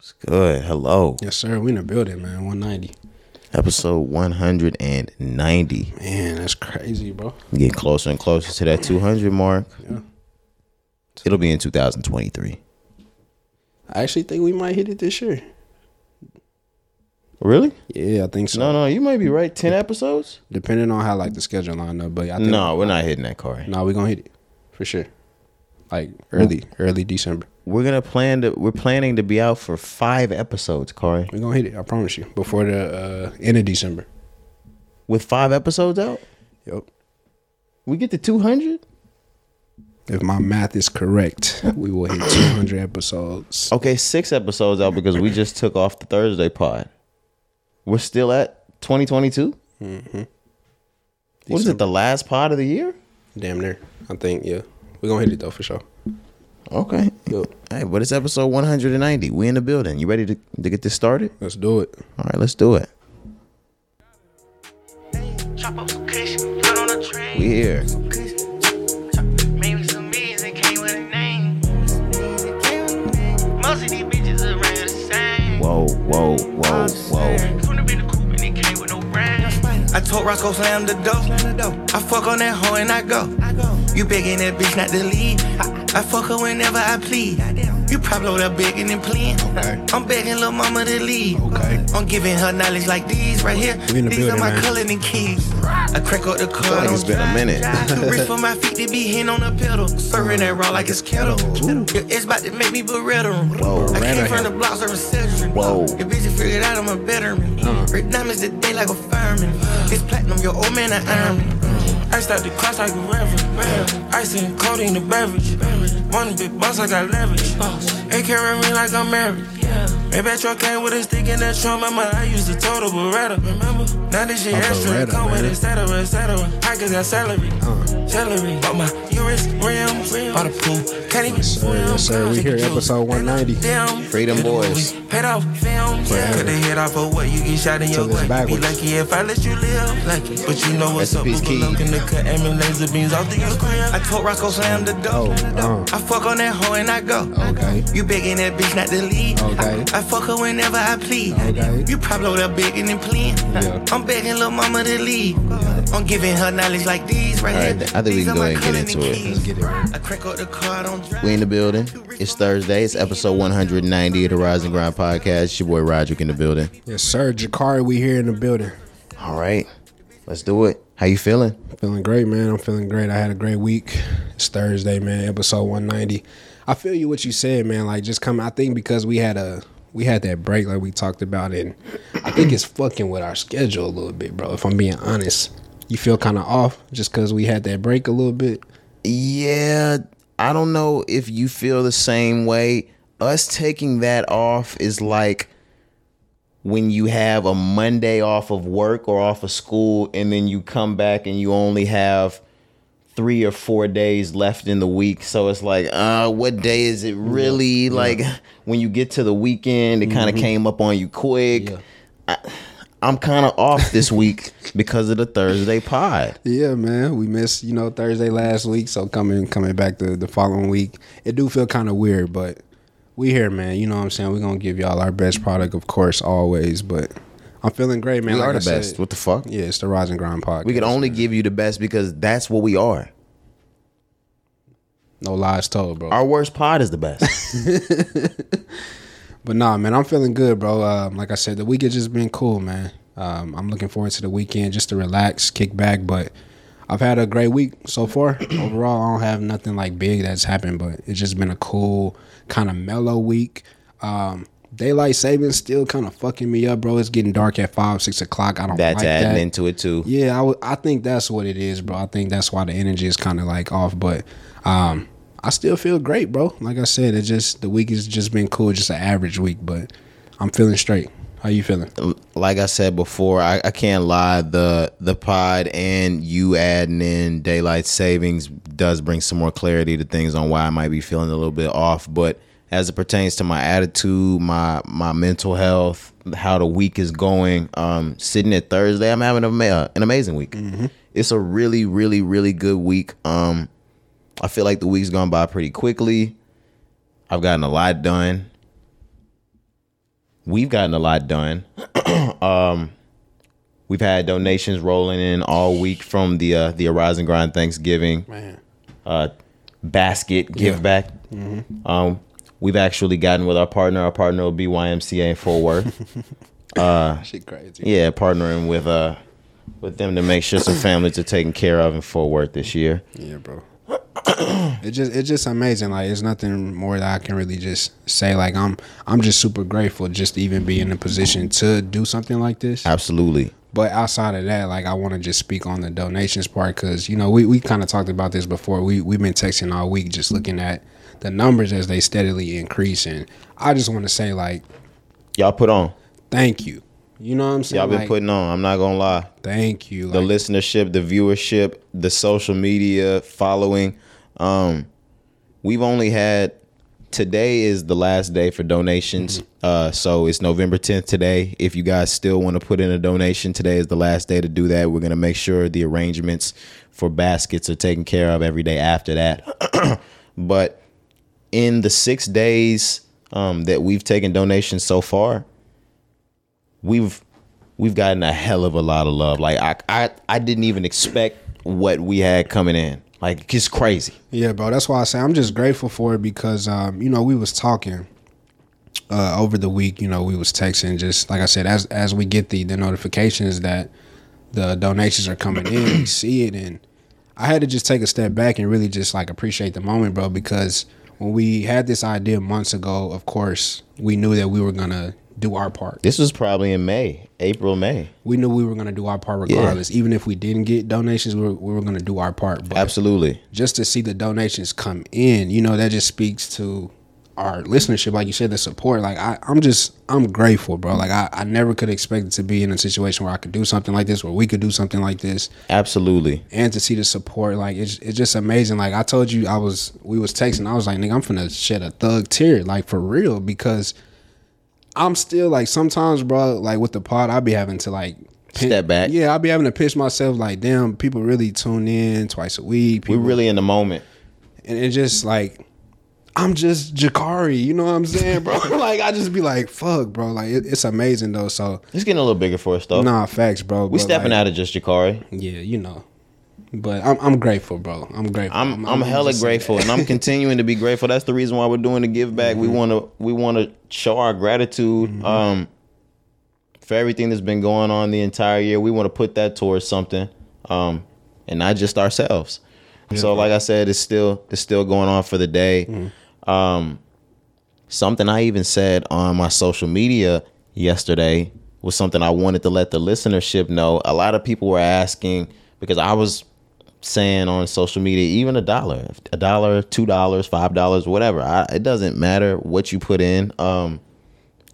It's good. Hello. Yes, sir. We in the building, man. 190. Episode 190. Man, that's crazy, bro. Getting closer and closer to that 200 mark. Yeah. It'll be in 2023. I actually think we might hit it this year. Really? Yeah, I think so. No, no, you might be right. 10 episodes? Depending on how like the schedule line up, but I think No, we're not hitting that car. No, we're gonna hit it for sure. Like early, mm. early December. We're gonna plan to. We're planning to be out for five episodes, Corey. We're gonna hit it. I promise you. Before the uh, end of December. With five episodes out, Yep. we get to 200. If my math is correct, we will hit 200 episodes. Okay, six episodes out because we just took off the Thursday pod. We're still at 2022. Mm-hmm. What is it? The last pod of the year? Damn near. I think yeah. We're gonna hit it though for sure. Okay. Yep. Hey, but it's episode 190. We in the building. You ready to, to get this started? Let's do it. All right, let's do it. Chop up some cushion, put on a train. We here. Some cushion. Chop- Maybe some beans that came with a name. Most of these bitches around the same. Whoa, whoa, whoa, whoa. Couldn't be the coupe and it came with no brand. I told Roscoe slam the door. I fuck on that hoe and I go. You begging that bitch not to leave. I, I fuck her whenever I please. You probably there begging and pleading. Okay. I'm begging little mama to leave. Okay. I'm giving her knowledge like these right here. The these building, are my man. and keys. I crack up the car. like it's been a minute. Too rich for my feet to be hitting on the pedal. Spurring that raw like it's kettle. Your ex about to make me Beretta. Whoa. I came from the blocks of Cedric. Whoa. Your bitch figured out I'm a veteran. Uh. Red diamonds today like a fireman. It's platinum, your old man an iron. I start the class like a reverend. Ice and codeine the beverage. Money big boss, I got leverage. They carry me like I'm married. Maybe that truck came with a stick in that trunk. Remember, I used to total Beretta. Remember? Now this shit extra. Come with man. et cetera, et cetera. Pockets got celery. Celery. Bought my Urus rims. Bought a pool. Can't even swim. yes, sir. We here, episode 190. Damn. Freedom Boys. Paid off films. Forever. Cut the head off of what you get shot in your it's butt. Be lucky if I let you live. Lucky. But you know what's up. peace, Google Keith. up in the cut. Aiming laser beams off through your crib. I told Roscoe slam the door. Oh, uh. I fuck on that hoe and I go. Okay. You begging that bitch not to leave. Okay. I, I fuck her whenever I please. Okay. You probably over there begging and pleading. Yeah. I'm begging little mama to leave. I'm giving her knowledge like these right All here. I think we can go ahead and get into it. Let's get it. I crack up the car, don't. We in the building. It's Thursday. It's episode 190 of the Rise and Grind podcast. It's your boy Roderick in the building. Yes, sir. Jakari, we here in the building. All right, let's do it. How you feeling? Feeling great, man. I'm feeling great. I had a great week. It's Thursday, man. Episode 190. I feel you what you said, man. Like just come. I think because we had a we had that break, like we talked about, and I think it's fucking with our schedule a little bit, bro. If I'm being honest, you feel kind of off just because we had that break a little bit. Yeah, I don't know if you feel the same way. Us taking that off is like when you have a Monday off of work or off of school, and then you come back and you only have three or four days left in the week. So it's like, uh, what day is it really? Like when you get to the weekend, it kind of came up on you quick. Yeah. I, I'm kind of off this week because of the Thursday pod. Yeah, man. We missed, you know, Thursday last week, so coming coming back the the following week, it do feel kind of weird, but we here, man. You know what I'm saying? We're gonna give y'all our best product, of course, always. But I'm feeling great, man. We Like are I the said, best. What the fuck? Yeah, it's the Rise and Grind podcast. We can only give you the best because that's what we are. no lies told, bro. Our worst pod is the best. But nah, man, I'm feeling good, bro. Um, like I said, the week has just been cool, man. Um, I'm looking forward to the weekend just to relax, kick back. But I've had a great week so far. Overall, I don't have nothing like big that's happened, but it's just been a cool, kind of mellow week. Um, daylight savings still kind of fucking me up, bro. It's getting dark at five, six o'clock. I don't That's like adding that. into it too. Yeah, I, w- I think that's what it is, bro. I think that's why the energy is kind of like off, but um, I still feel great, bro. Like I said, it just the week has just been cool, just an average week, but I'm feeling straight. How you feeling? Like I said before, I, I can't lie. The the pod and you adding in daylight savings does bring some more clarity to things on why I might be feeling a little bit off. But as it pertains to my attitude, my my mental health, how the week is going, um, sitting at Thursday, I'm having a, ma- an amazing week. It's a really, really, really good week. Um, I feel like the week's gone by pretty quickly. I've gotten a lot done. we've gotten a lot done. um, we've had donations rolling in all week from the uh, the A Rise and Grind Thanksgiving Man. uh, basket give Yeah. back. Um, we've actually gotten with our partner. Our partner will be YMCA in Fort Worth. Shit crazy. yeah, partnering with uh with them to make sure some families are taken care of in Fort Worth this year. Yeah, bro. it just it's just amazing. Like it's nothing more that I can really just say. Like I'm I'm just super grateful just to even be in a position to do something like this. Absolutely. But outside of that, like I want to just speak on the donations part because you know we, we kind of talked about this before. We we've been texting all week, just looking at the numbers as they steadily increase, and I just want to say like Y'all put on. thank you. You know what I'm saying? Y'all been Like, putting on. I'm not gonna lie. thank you. the Like, listenership, the viewership, the social media following. Um, we've only had today is the last day for donations. Uh, so it's November 10th today. If you guys still want to put in a donation, today is the last day to do that. We're gonna make sure the arrangements for baskets are taken care of every day after that. but in the six days um, that we've taken donations so far, we've we've gotten a hell of a lot of love. Like I I, I didn't even expect what we had coming in. Like it's crazy. Yeah, bro. That's why I say I'm just grateful for it because um, you know, we was talking uh over the week, you know, we was texting just like I said, as as we get the the notifications that the donations are coming in, we see it and I had to just take a step back and really just like appreciate the moment, bro, because when we had this idea months ago, of course, we knew that we were gonna do our part. This was probably in May, April, May. We knew we were gonna do our part regardless. Even if we didn't get donations, we were, we were gonna do our part. But Absolutely. just to see the donations come in, you know, that just speaks to our listenership, like you said, the support. Like I, I'm just I'm grateful, bro. Like I, I never could expect to be in a situation where I could do something like this, where we could do something like this, Absolutely. and to see the support, like it's it's just amazing. Like I told you, I was we was texting, I was like, nigga, I'm finna shed a thug tear, like for real, because I'm still like sometimes, bro, like with the pod, I'll be having to like pin- Step back. Yeah, I'll be having to pitch myself like, damn, people really tune in twice a week. We're really in the moment. and it just like I'm just Jakari, you know what I'm saying, bro? like I just be like, fuck, bro. Like it, it's amazing though. So It's getting a little bigger for us though. nah, facts, bro. we stepping out of just Jakari. Yeah, you know. But I'm I'm grateful, bro. I'm grateful. I'm I'm hella just say grateful, and I'm continuing to be grateful. That's the reason why we're doing the give back. We want to we want to show our gratitude um for everything that's been going on the entire year. We want to put that towards something, um, and not just ourselves. so, like I said, it's still it's still going on for the day. Um, something I even said on my social media yesterday was something I wanted to let the listenership know. A lot of people were asking because I was saying on social media, even a dollar, a dollar, two dollars, five dollars, whatever. I, it doesn't matter what you put in. Um,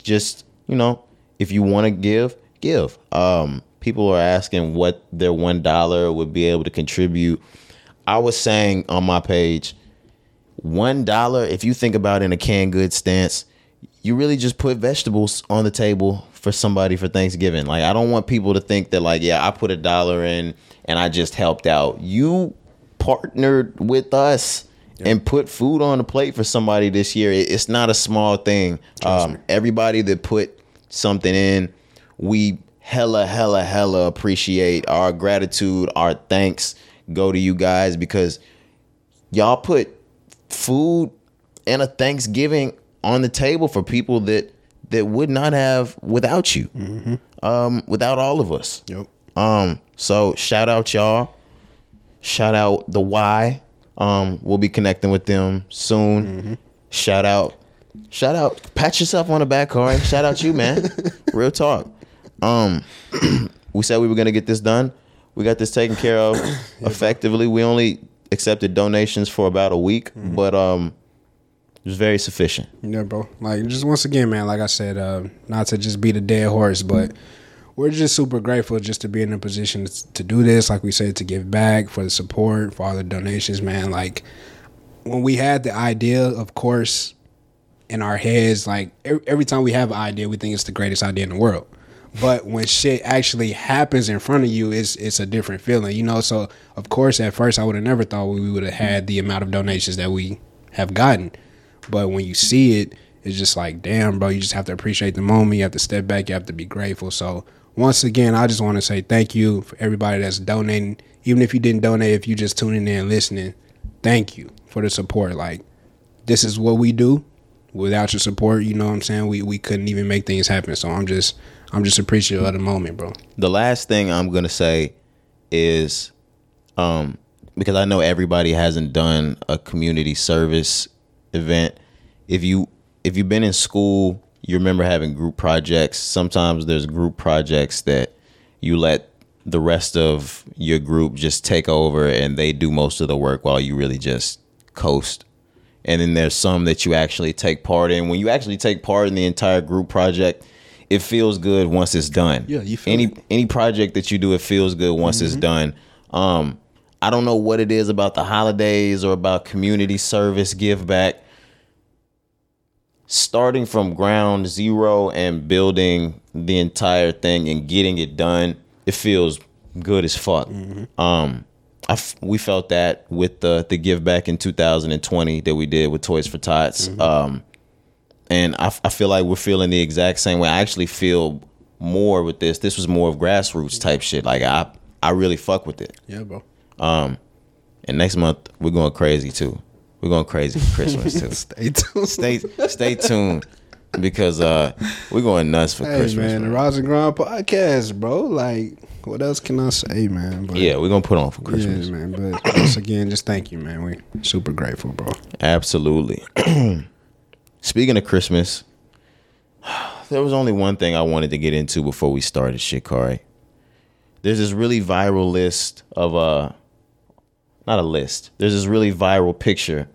just you know, if you want to give, give. Um, people are asking what their one dollar would be able to contribute. I was saying on my page, one dollar. If you think about it in a canned goods stance, you really just put vegetables on the table for somebody for Thanksgiving. Like I don't want people to think that like, yeah, I put a dollar in and I just helped out. You partnered with us and put food on the plate for somebody this year. It's not a small thing. Um, everybody that put something in, we hella, hella, hella appreciate our gratitude, our thanks go to you guys because y'all put food and a Thanksgiving on the table for people that that would not have without you, um, without all of us. Yep. Um, so shout out y'all. Shout out the Y. Um, we'll be connecting with them soon. Shout out, shout out, pat yourself on the back, Corey. Shout out you, man. Real talk. Um, we said we were gonna get this done. We got this taken care of effectively. We only accepted donations for about a week, but um, it was very sufficient. Yeah, bro. Like just once again, man. Like I said, uh, not to just beat a dead horse, but we're just super grateful just to be in a position to, to do this. Like we said, to give back for the support, for all the donations, man. Like when we had the idea, of course, in our heads, like every, every time we have an idea, we think it's the greatest idea in the world. But when shit actually happens in front of you, it's it's a different feeling, you know. So of course, at first, I would have never thought we would have had the amount of donations that we have gotten. But when you see it it's just like, damn, bro, you just have to appreciate the moment. You have to step back. You have to be grateful. So once again, I just want to say thank you for everybody that's donating. Even if you didn't donate, if you just tuning in and listening, thank you for the support. Like this is what we do. Without your support, you know what I'm saying? We we couldn't even make things happen. So I'm just I'm just appreciative of the moment, bro. the last thing I'm gonna say is, um, because I know everybody hasn't done a community service event. If you if you've been in school, you remember having group projects. Sometimes there's group projects that you let the rest of your group just take over and they do most of the work while you really just coast. And then there's some that you actually take part in. When you actually take part in the entire group project, it feels good once it's done. Yeah, you feel any it. any project that you do, it feels good once it's done. Um, I don't know what it is about the holidays or about community service give back. Starting from ground zero and building the entire thing and getting it done, it feels good as fuck. Um, I f- we felt that with the the give back in 2020 that we did with Toys for Tots. Um, and I, I feel like we're feeling the exact same way. I actually feel more with this. This was more of grassroots type shit. Like I I really fuck with it. Yeah, bro. Um, and next month we're going crazy too. We're going crazy for Christmas too. Stay tuned. stay stay tuned because uh we're going nuts for Hey Christmas. man, the bro. Rise and Grind podcast, bro. Like, what else can I say, man? But, Yeah, we're gonna put on for Christmas. yeah, man. But once again, just thank you, man. We super grateful, bro. Absolutely. Speaking of Christmas, there was only one thing I wanted to get into before we started shit, Kari. There's this really viral list of uh not a list. There's this really viral picture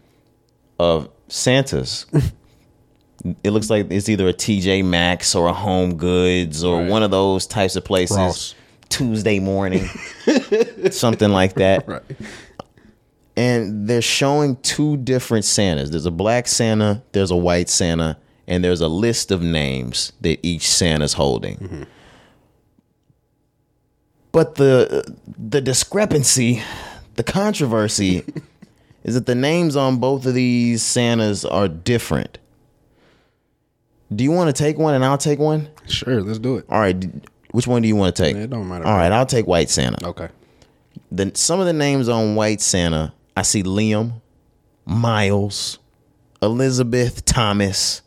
of Santas. it looks like it's either a TJ Maxx or a Home Goods or Right. one of those types of places. Ross. Tuesday morning. Something like that Right. And they're showing two different Santas. There's a black Santa, there's a white Santa, and there's a list of names that each Santa's holding. But the the discrepancy, the controversy is that the names on both of these Santas are different. Do you want to take one and I'll take one? Sure, let's do it. All right, which one do you want to take? It don't matter. All right, I'll take white Santa Okay. the some of the names on White Santa, I see Liam, Miles, Elizabeth, Thomas,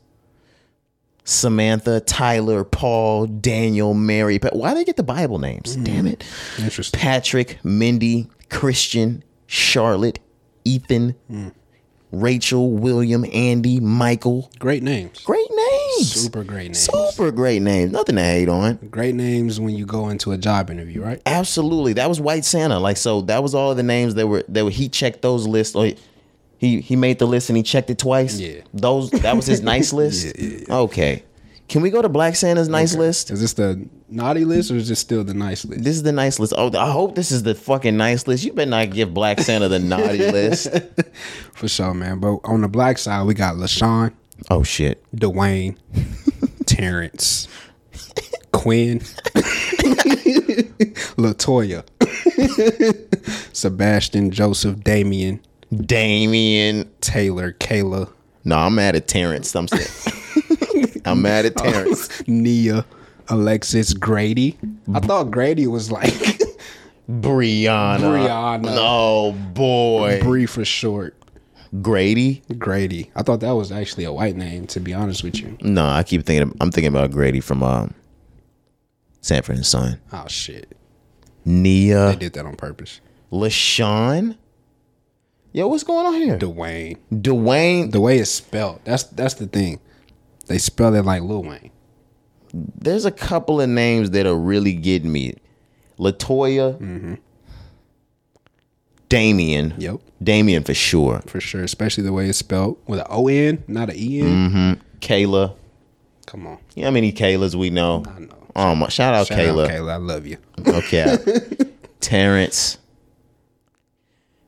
Samantha, Tyler, Paul, Daniel, Mary. Pa- Why do they get the Bible names? Hmm. Damn it. Interesting. Patrick, Mindy, Christian, Charlotte, Ethan, hmm. Rachel, William, Andy, Michael. Great names. Great names. Super great names. Super great names. Nothing to hate on. Great names when you go into a job interview, right? Absolutely, that was White Santa. Like so, that was all the names that were that were. He checked those lists. Or he he made the list and he checked it twice. Yeah. those that was his nice list. Yeah, yeah, Okay, can we go to Black Santa's nice list? Is this the naughty list or is this still the nice list? This is the nice list. Oh, I hope this is the fucking nice list. You better not give Black Santa the naughty list. For sure, man. But on the black side, we got LaShawn, Oh shit. Dwayne, Terrence, Quinn, Latoya, Sebastian, Joseph, Damien, Damien. Taylor, Kayla, No, I'm mad at Terrence. I'm sick. I'm mad at oh, Terrence. Nia, Alexis, Grady. I thought Grady was like Brianna. Brianna. Oh boy. Bree for short. Grady. Grady. I thought that was actually a white name, to be honest with you. No, I keep thinking. I'm thinking about Grady from um, Sanford and Son. Oh shit. Nia. They did that on purpose. LaShawn. Yo, what's going on here? Dwayne. Dwayne. The way it's spelled. That's that's the thing. They spell it like Lil Wayne. There's a couple of names that are really getting me. Latoya. Damien. Yep. Damien for sure. For sure. Especially the way it's spelled with an O N, not an E N. Mm-hmm. Kayla. Come on. You know how many Kaylas we know? I know. Oh my! Shout out Shout Kayla. out Kayla. I love you. Okay. Terrence.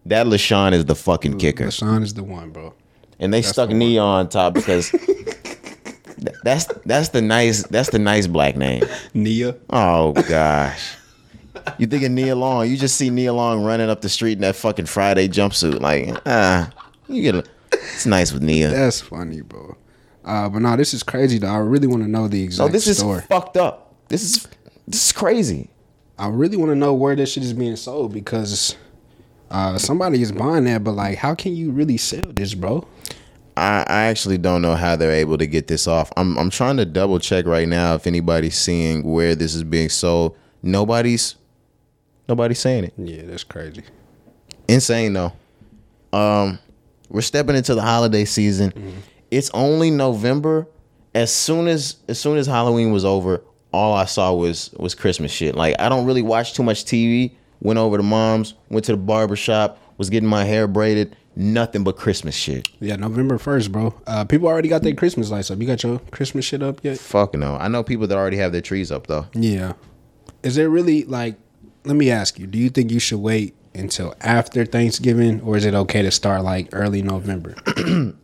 That LaShawn is the fucking kicker. LaShawn is the one, bro. and they stuck the Nia on top because that's that's the nice that's the nice black name. Nia. Oh gosh, you think of Nia Long? You just see Nia Long running up the street in that fucking Friday jumpsuit, like ah, you get a, it's nice with Nia. That's funny, bro. Uh, but no, this is crazy though. I really want to know the No, exact this is fucked up. This is this is crazy. I really want to know where this shit is being sold because uh, somebody is buying that. But like, how can you really sell this, bro? I, I actually don't know how they're able to get this off. I'm I'm trying to double check right now if anybody's seeing where this is being sold. Nobody's nobody's saying it. Yeah, that's crazy. Insane though. Um we're stepping into the holiday season. It's only November. As soon as as soon as Halloween was over, all I saw was was Christmas shit. Like I don't really watch too much TV. Went over to mom's, went to the barber shop, was getting my hair braided. Nothing but Christmas shit. Yeah, November first, bro. Uh, people already got their Christmas lights up. You got your Christmas shit up yet? Fuck no. I know people that already have their trees up though. Yeah. Is there really like? Let me ask you. Do you think you should wait until after Thanksgiving, or is it okay to start like early November?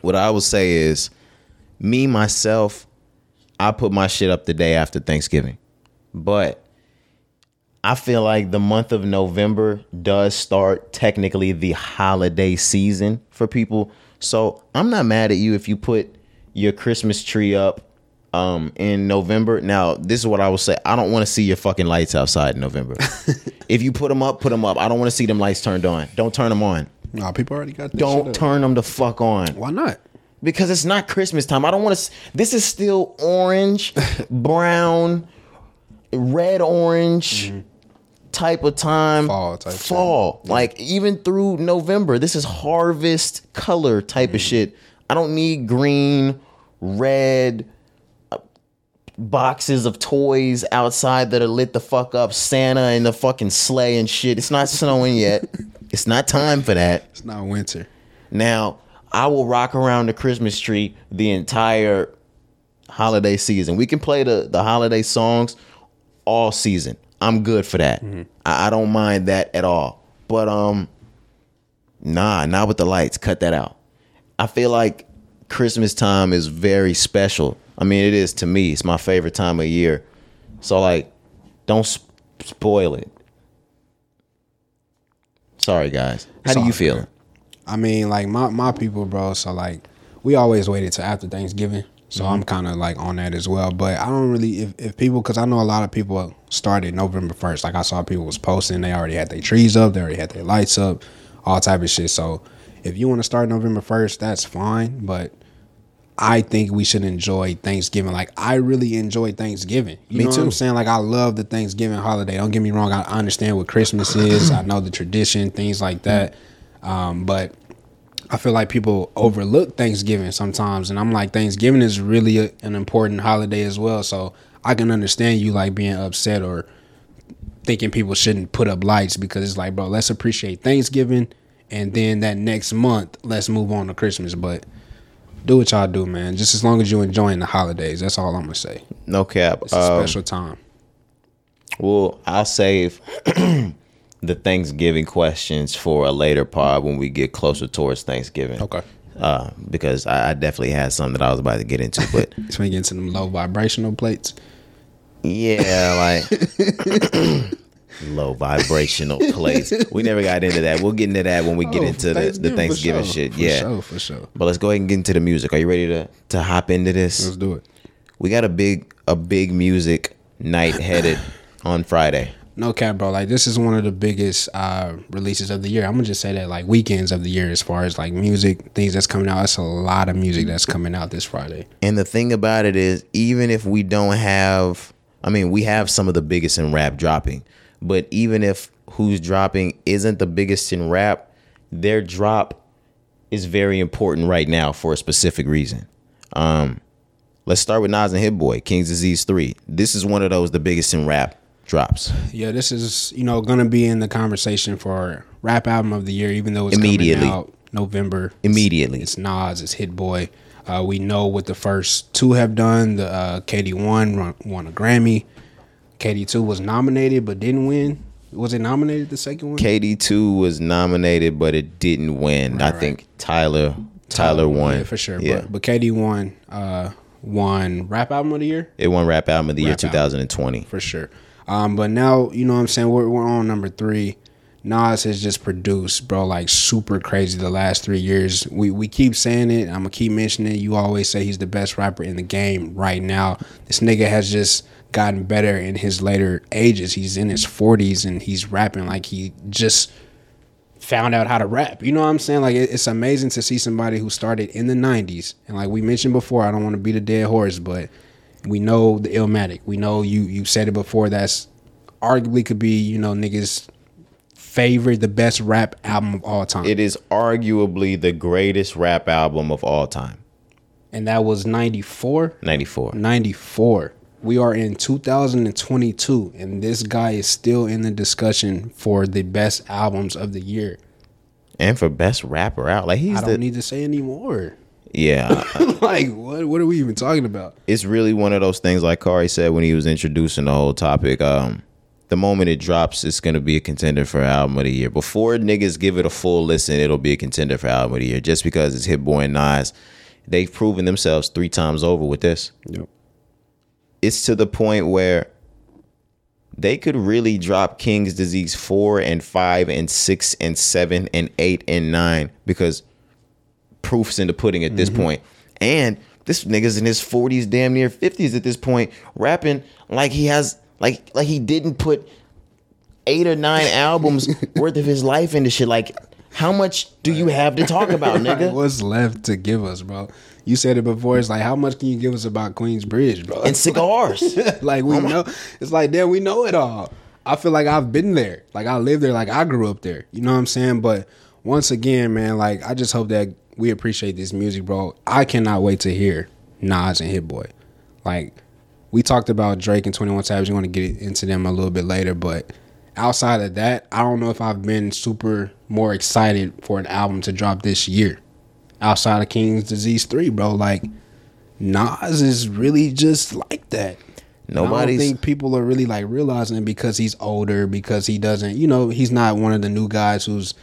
What I would say is, me myself, I put my shit up the day after Thanksgiving, but I feel like the month of November does start technically the holiday season for people. So I'm not mad at you if you put your Christmas tree up um in November. Now, this is what I will say. I don't want to see your fucking lights outside in November. if you put them up, put them up. I don't want to see them lights turned on. Don't turn them on. no, people already got. Don't turn them the fuck on Why not? because it's not Christmas time. I don't want to. This is still orange, brown, red orange type of time. Fall type. Fall. Like even through November, this is harvest color type of shit. I don't need green, red boxes of toys outside that are lit the fuck up. Santa and the fucking sleigh and shit. It's not snowing yet. it's not time for that. It's not winter. Now, I will rock around the Christmas tree the entire holiday season. We can play the, the holiday songs all season. I'm good for that. I, I don't mind that at all. But um nah, not with the lights. Cut that out. I feel like Christmas time is very special. I mean, it is to me. It's my favorite time of year. So like don't sp- spoil it. Sorry guys. How do you feel? I mean, like my my people, bro. So like, we always waited till after Thanksgiving. So mm-hmm. I'm kind of like on that as well. But I don't really if, if people because I know a lot of people started November first. Like I saw people was posting, they already had their trees up, they already had their lights up, all type of shit. So if you want to start November first, that's fine. But I think we should enjoy Thanksgiving. Like I really enjoy Thanksgiving. You Me know what too. I'm saying? Like I love the Thanksgiving holiday. Don't get me wrong. I I understand what Christmas is. I know the tradition, things like that. Um, but I feel like people overlook Thanksgiving sometimes, and I'm like, Thanksgiving is really a, an important holiday as well. So I can understand you like being upset or thinking people shouldn't put up lights because it's like, bro, let's appreciate Thanksgiving, and then that next month, let's move on to Christmas. But do what y'all do, man. Just as long as you're enjoying the holidays, that's all I'm gonna say. No cap. It's a Um, special time. Well, I'll save the Thanksgiving questions for a later pod when we get closer towards Thanksgiving. Okay. Uh, because I, I definitely had some that I was about to get into, but get into them low vibrational plates. yeah, like low vibrational place. We never got into that. We'll get into that when we get Oh, into the, the Thanksgiving sure. shit. For yeah. sure, for sure. But let's go ahead and get into the music. Are you ready to to hop into this? Let's do it. We got a big a big music night headed on Friday. No cap, bro. Like this is one of the biggest uh releases of the year. I'm gonna just say that like weekends of the year as far as like music, things that's coming out. It's a lot of music that's coming out this Friday. And the thing about it is, even if we don't have, I mean, we have some of the biggest in rap dropping, but even if who's dropping isn't the biggest in rap, their drop is very important right now for a specific reason. Um, let's start with Nas and Hit Boy, King's Disease 3. This is one of those, the biggest in rap drops. Yeah, this is you know gonna be in the conversation for rap album of the year, even though it's Immediately. coming out November. Immediately. It's, Nas, it's Hit Boy. Uh, we know what the first two have done. The uh, KD one won, won a Grammy. KD two was nominated but didn't win. Was it nominated the second one? KD2 was nominated, but it didn't win. I right. think Tyler Tyler won. Yeah, for sure. Yeah. But, but KD won uh, won rap album of the year. it won Rap Album of the Year Rap Album. 2020. for sure. Um, but now you know what I'm saying we're we're on number three. Nas has just produced, bro, like super crazy the last three years. We we keep saying it. I'm gonna keep mentioning it. You always say he's the best rapper in the game right now. This nigga has just gotten better in his later ages. He's in his 40s and he's rapping like he just found out how to rap. You know what I'm saying? Like it's amazing to see somebody who started in the 90s and like we mentioned before. I don't want to beat a dead horse, but we know the Illmatic. We know you you said it before. That's arguably could be you know niggas favorite, the best rap album of all time. It is arguably the greatest rap album of all time. and that was 94. 94. 94. We are in 2022, and this guy is still in the discussion for the best albums of the year. And for best rapper out. Like he's I don't the need to say anymore. Yeah. like, what? What are we even talking about? it's really one of those things like Kari said when he was introducing the whole topic. Um, the moment it drops, it's gonna be a contender for album of the year. Before niggas give it a full listen, it'll be a contender for album of the year. Just because it's Hit Boy and Nas, they've proven themselves three times over with this. Yep. It's to the point where they could really drop King's Disease four and five and six and seven and eight and nine because proofs in the pudding at this mm-hmm. point. And this nigga's in his forties, damn near fifties at this point, rapping like he has like like he didn't put eight or nine albums worth of his life into shit. Like, how much do you have to talk about, nigga? What's left to give us, bro? You said it before. It's like, how much can you give us about Queensbridge, bro? And cigars. like we know, it's like damn, we know it all. I feel like I've been there, like I lived there, like I grew up there. You know what I'm saying? But once again, man, like I just hope that we appreciate this music, bro. I cannot wait to hear Nas and Hit Boy. Like we talked about Drake and Twenty One Savage. You want to get into them a little bit later, but outside of that, I don't know if I've been super more excited for an album to drop this year. Outside of King's Disease Three, bro, like Nas is really just like that. And I Nobody's- don't think people are really like realizing it because he's older, because he doesn't, you know, he's not one of the new guys who's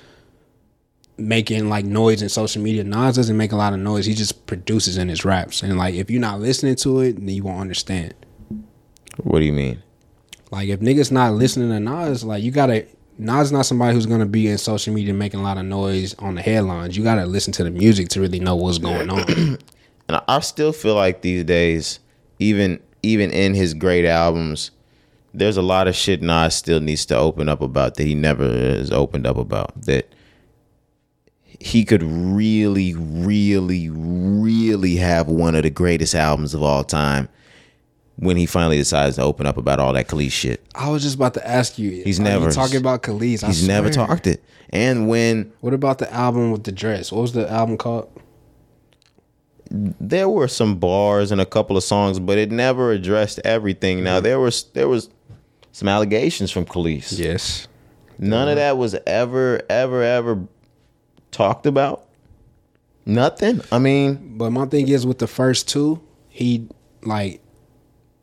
making like noise in social media. Nas doesn't make a lot of noise. He just produces in his raps. And like if you're not listening to it, then you won't understand. what do you mean? Like if niggas not listening to Nas, like you gotta Nas not somebody who's gonna be in social media making a lot of noise on the headlines. You gotta listen to the music to really know what's going on. And I- I still feel like these days, even even in his great albums, there's a lot of shit Nas still needs to open up about that he never has opened up about. That he could really, really, really have one of the greatest albums of all time when he finally decides to open up about all that Kelis shit. I was just about to ask you. He's are you never- talking about Kelis. I He's never talked it. And when What about the album with the dress? What was the album called? there were some bars and a couple of songs, but it never addressed everything. Now there was there was some allegations from Kelis. Yes. None of that was ever, ever, ever talked about. Nothing. I mean, But my thing is with the first two, he like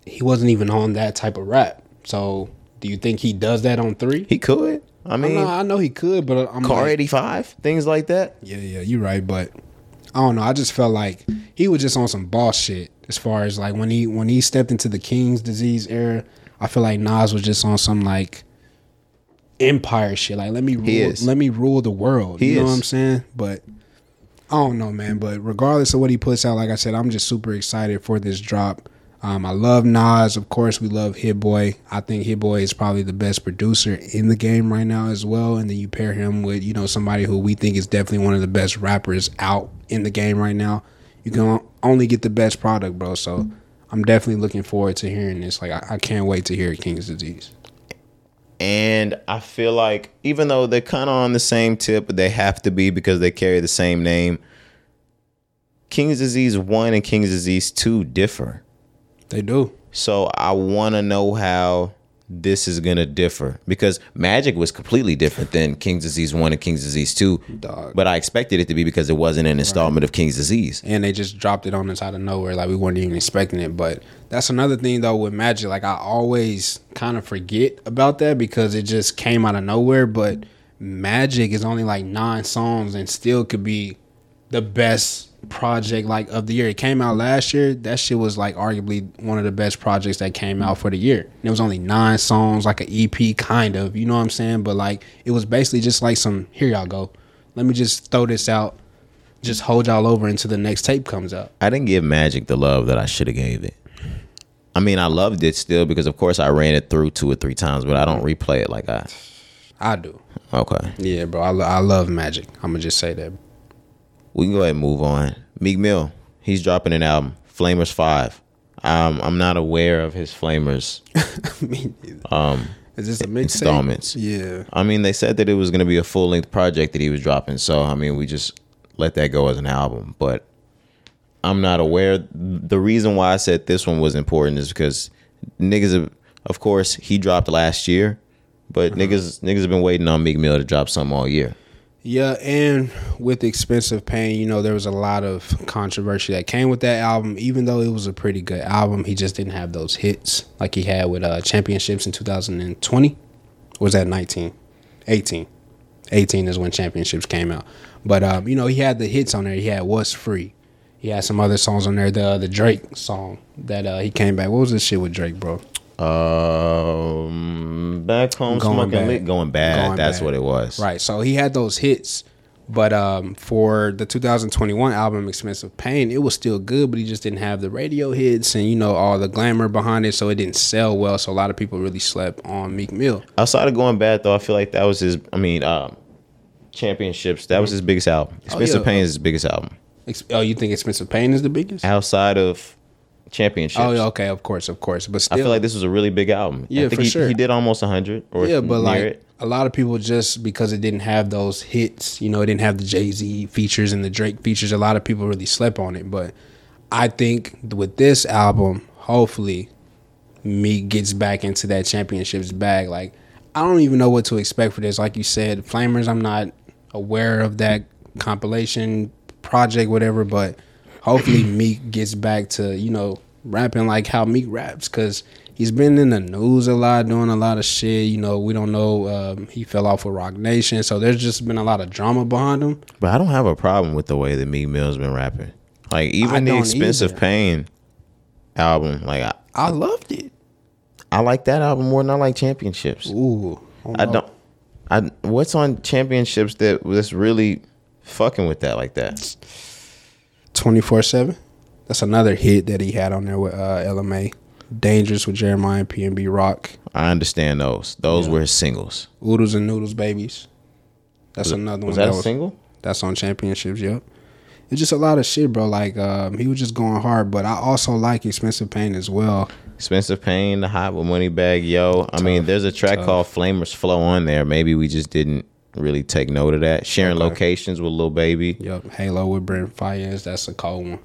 he wasn't even on that type of rap. So do you think he does that on three? he could. I I mean, know, I know he could, but I'm Car like, eighty five, things like that. yeah, yeah, you're right. But I don't know. I just felt like he was just on some boss shit as far as like when he when he stepped into the King's disease era. I feel like Nas was just on some like empire shit. Like let me rule, let me rule the world. He you know is. what I'm saying? But I don't know, man. But regardless of what he puts out, like I said, I'm just super excited for this drop. Um, I love Nas. Of course, we love Hit Boy. I think Hit Boy is probably the best producer in the game right now as well. And then you pair him with, you know, somebody who we think is definitely one of the best rappers out in the game right now. You can only get the best product, bro. So I'm definitely looking forward to hearing this. Like, I, I can't wait to hear King's Disease. And I feel like even though they're kind of on the same tip, they have to be because they carry the same name. King's Disease 1 and King's Disease 2 differ. They do. So I want to know how this is going to differ because Magic was completely different than King's Disease 1 and King's Disease 2. Dog. But I expected it to be because it wasn't an installment of King's Disease. and they just dropped it on us out of nowhere like we weren't even expecting it but that's another thing though with magic like i always kind of forget about that because it just came out of nowhere but magic is only like nine songs and still could be the best project like of the year. It came out last year. That shit was like arguably one of the best projects that came out for the year. And it was only nine songs, like an EP kind of, you know what I'm saying? But like it was basically just like some here y'all go. Let me just throw this out. Just hold y'all over until the next tape comes out. I didn't give Magic the love that I should have gave it. I mean, I loved it still because, of course, I ran it through two or three times, but I don't replay it like I. I do. Okay, Yeah, bro. I, lo- I love Magic. I'm gonna just say that. We can go ahead and move on. Meek Mill, he's dropping an album, Flamers Five. Um, I'm not aware of his Flamers Me neither. um, Is this a mixtape? installments. Yeah. I mean, they said that it was going to be a full length project that he was dropping. So, I mean, we just let that go as an album. But I'm not aware. The reason why I said this one was important is because niggas, have, of course, he dropped last year, but niggas, niggas have been waiting on Meek Mill to drop something all year. Yeah, and with expensive pain, you know, there was a lot of controversy that came with that album. Even though it was a pretty good album, he just didn't have those hits like he had with uh, Championships in 2020. Or was that 19? 18. 18 is when Championships came out. But um, you know, he had the hits on there. He had What's Free. He had some other songs on there. The the Drake song that uh, he came back. What was this shit with Drake, bro? Um, back home Going smoking bad. lit, going bad. Going That's bad. what it was. Right. So he had those hits, but um, for the 2021 album "Expensive Pain," it was still good, but he just didn't have the radio hits and you know all the glamour behind it, so it didn't sell well. So a lot of people really slept on Meek Mill. Outside of going bad though, I feel like that was his. I mean, um, championships. That was his biggest album. Expensive yeah. Pain is his biggest album. Ex- oh, you think "Expensive Pain" is the biggest? Outside of championships. Oh, yeah, okay, of course, of course, but still, I feel like this was a really big album. Yeah, I think for he, sure. he did almost 100 or yeah, but like it. a lot of people just because it didn't have those hits, you know, it didn't have the Jay Z features and the Drake features. A lot of people really slept on it, but I think with this album, hopefully, Meek gets back into that championships bag. Like I don't even know what to expect for this. Like you said, Flamers, I'm not aware of that compilation project, whatever, but hopefully Meek gets back to you know rapping like how Meek raps because he's been in the news a lot, doing a lot of shit. You know, we don't know. Um, he fell off with Roc Nation, so there's just been a lot of drama behind him. But I don't have a problem with the way that Meek Mill's been rapping. Like I even the Expensive either. Pain album, like I, I loved it. I like that album more than I like Championships. Ooh, I don't. I what's on Championships that was really fucking with that like that? Twenty four seven. That's another hit that he had on there with uh, Ella Mai. Dangerous with Jeremih P and B Rock. I understand those. Those were his singles. Oodles O' Noodles Babies. That's another Was one. that a single? That's on championships. Yep. It's just a lot of shit, bro. Like um, he was just going hard, but I also like Expensive Pain as well. Expensive Pain, The Hot with Moneybagg Yo. I mean, there's a track called Flamers Flow on there. Maybe we just didn't really take note of that. Sharing Okay. locations with Lil Baby. Yep. Halo with Brent Faiyaz. That's a cold one.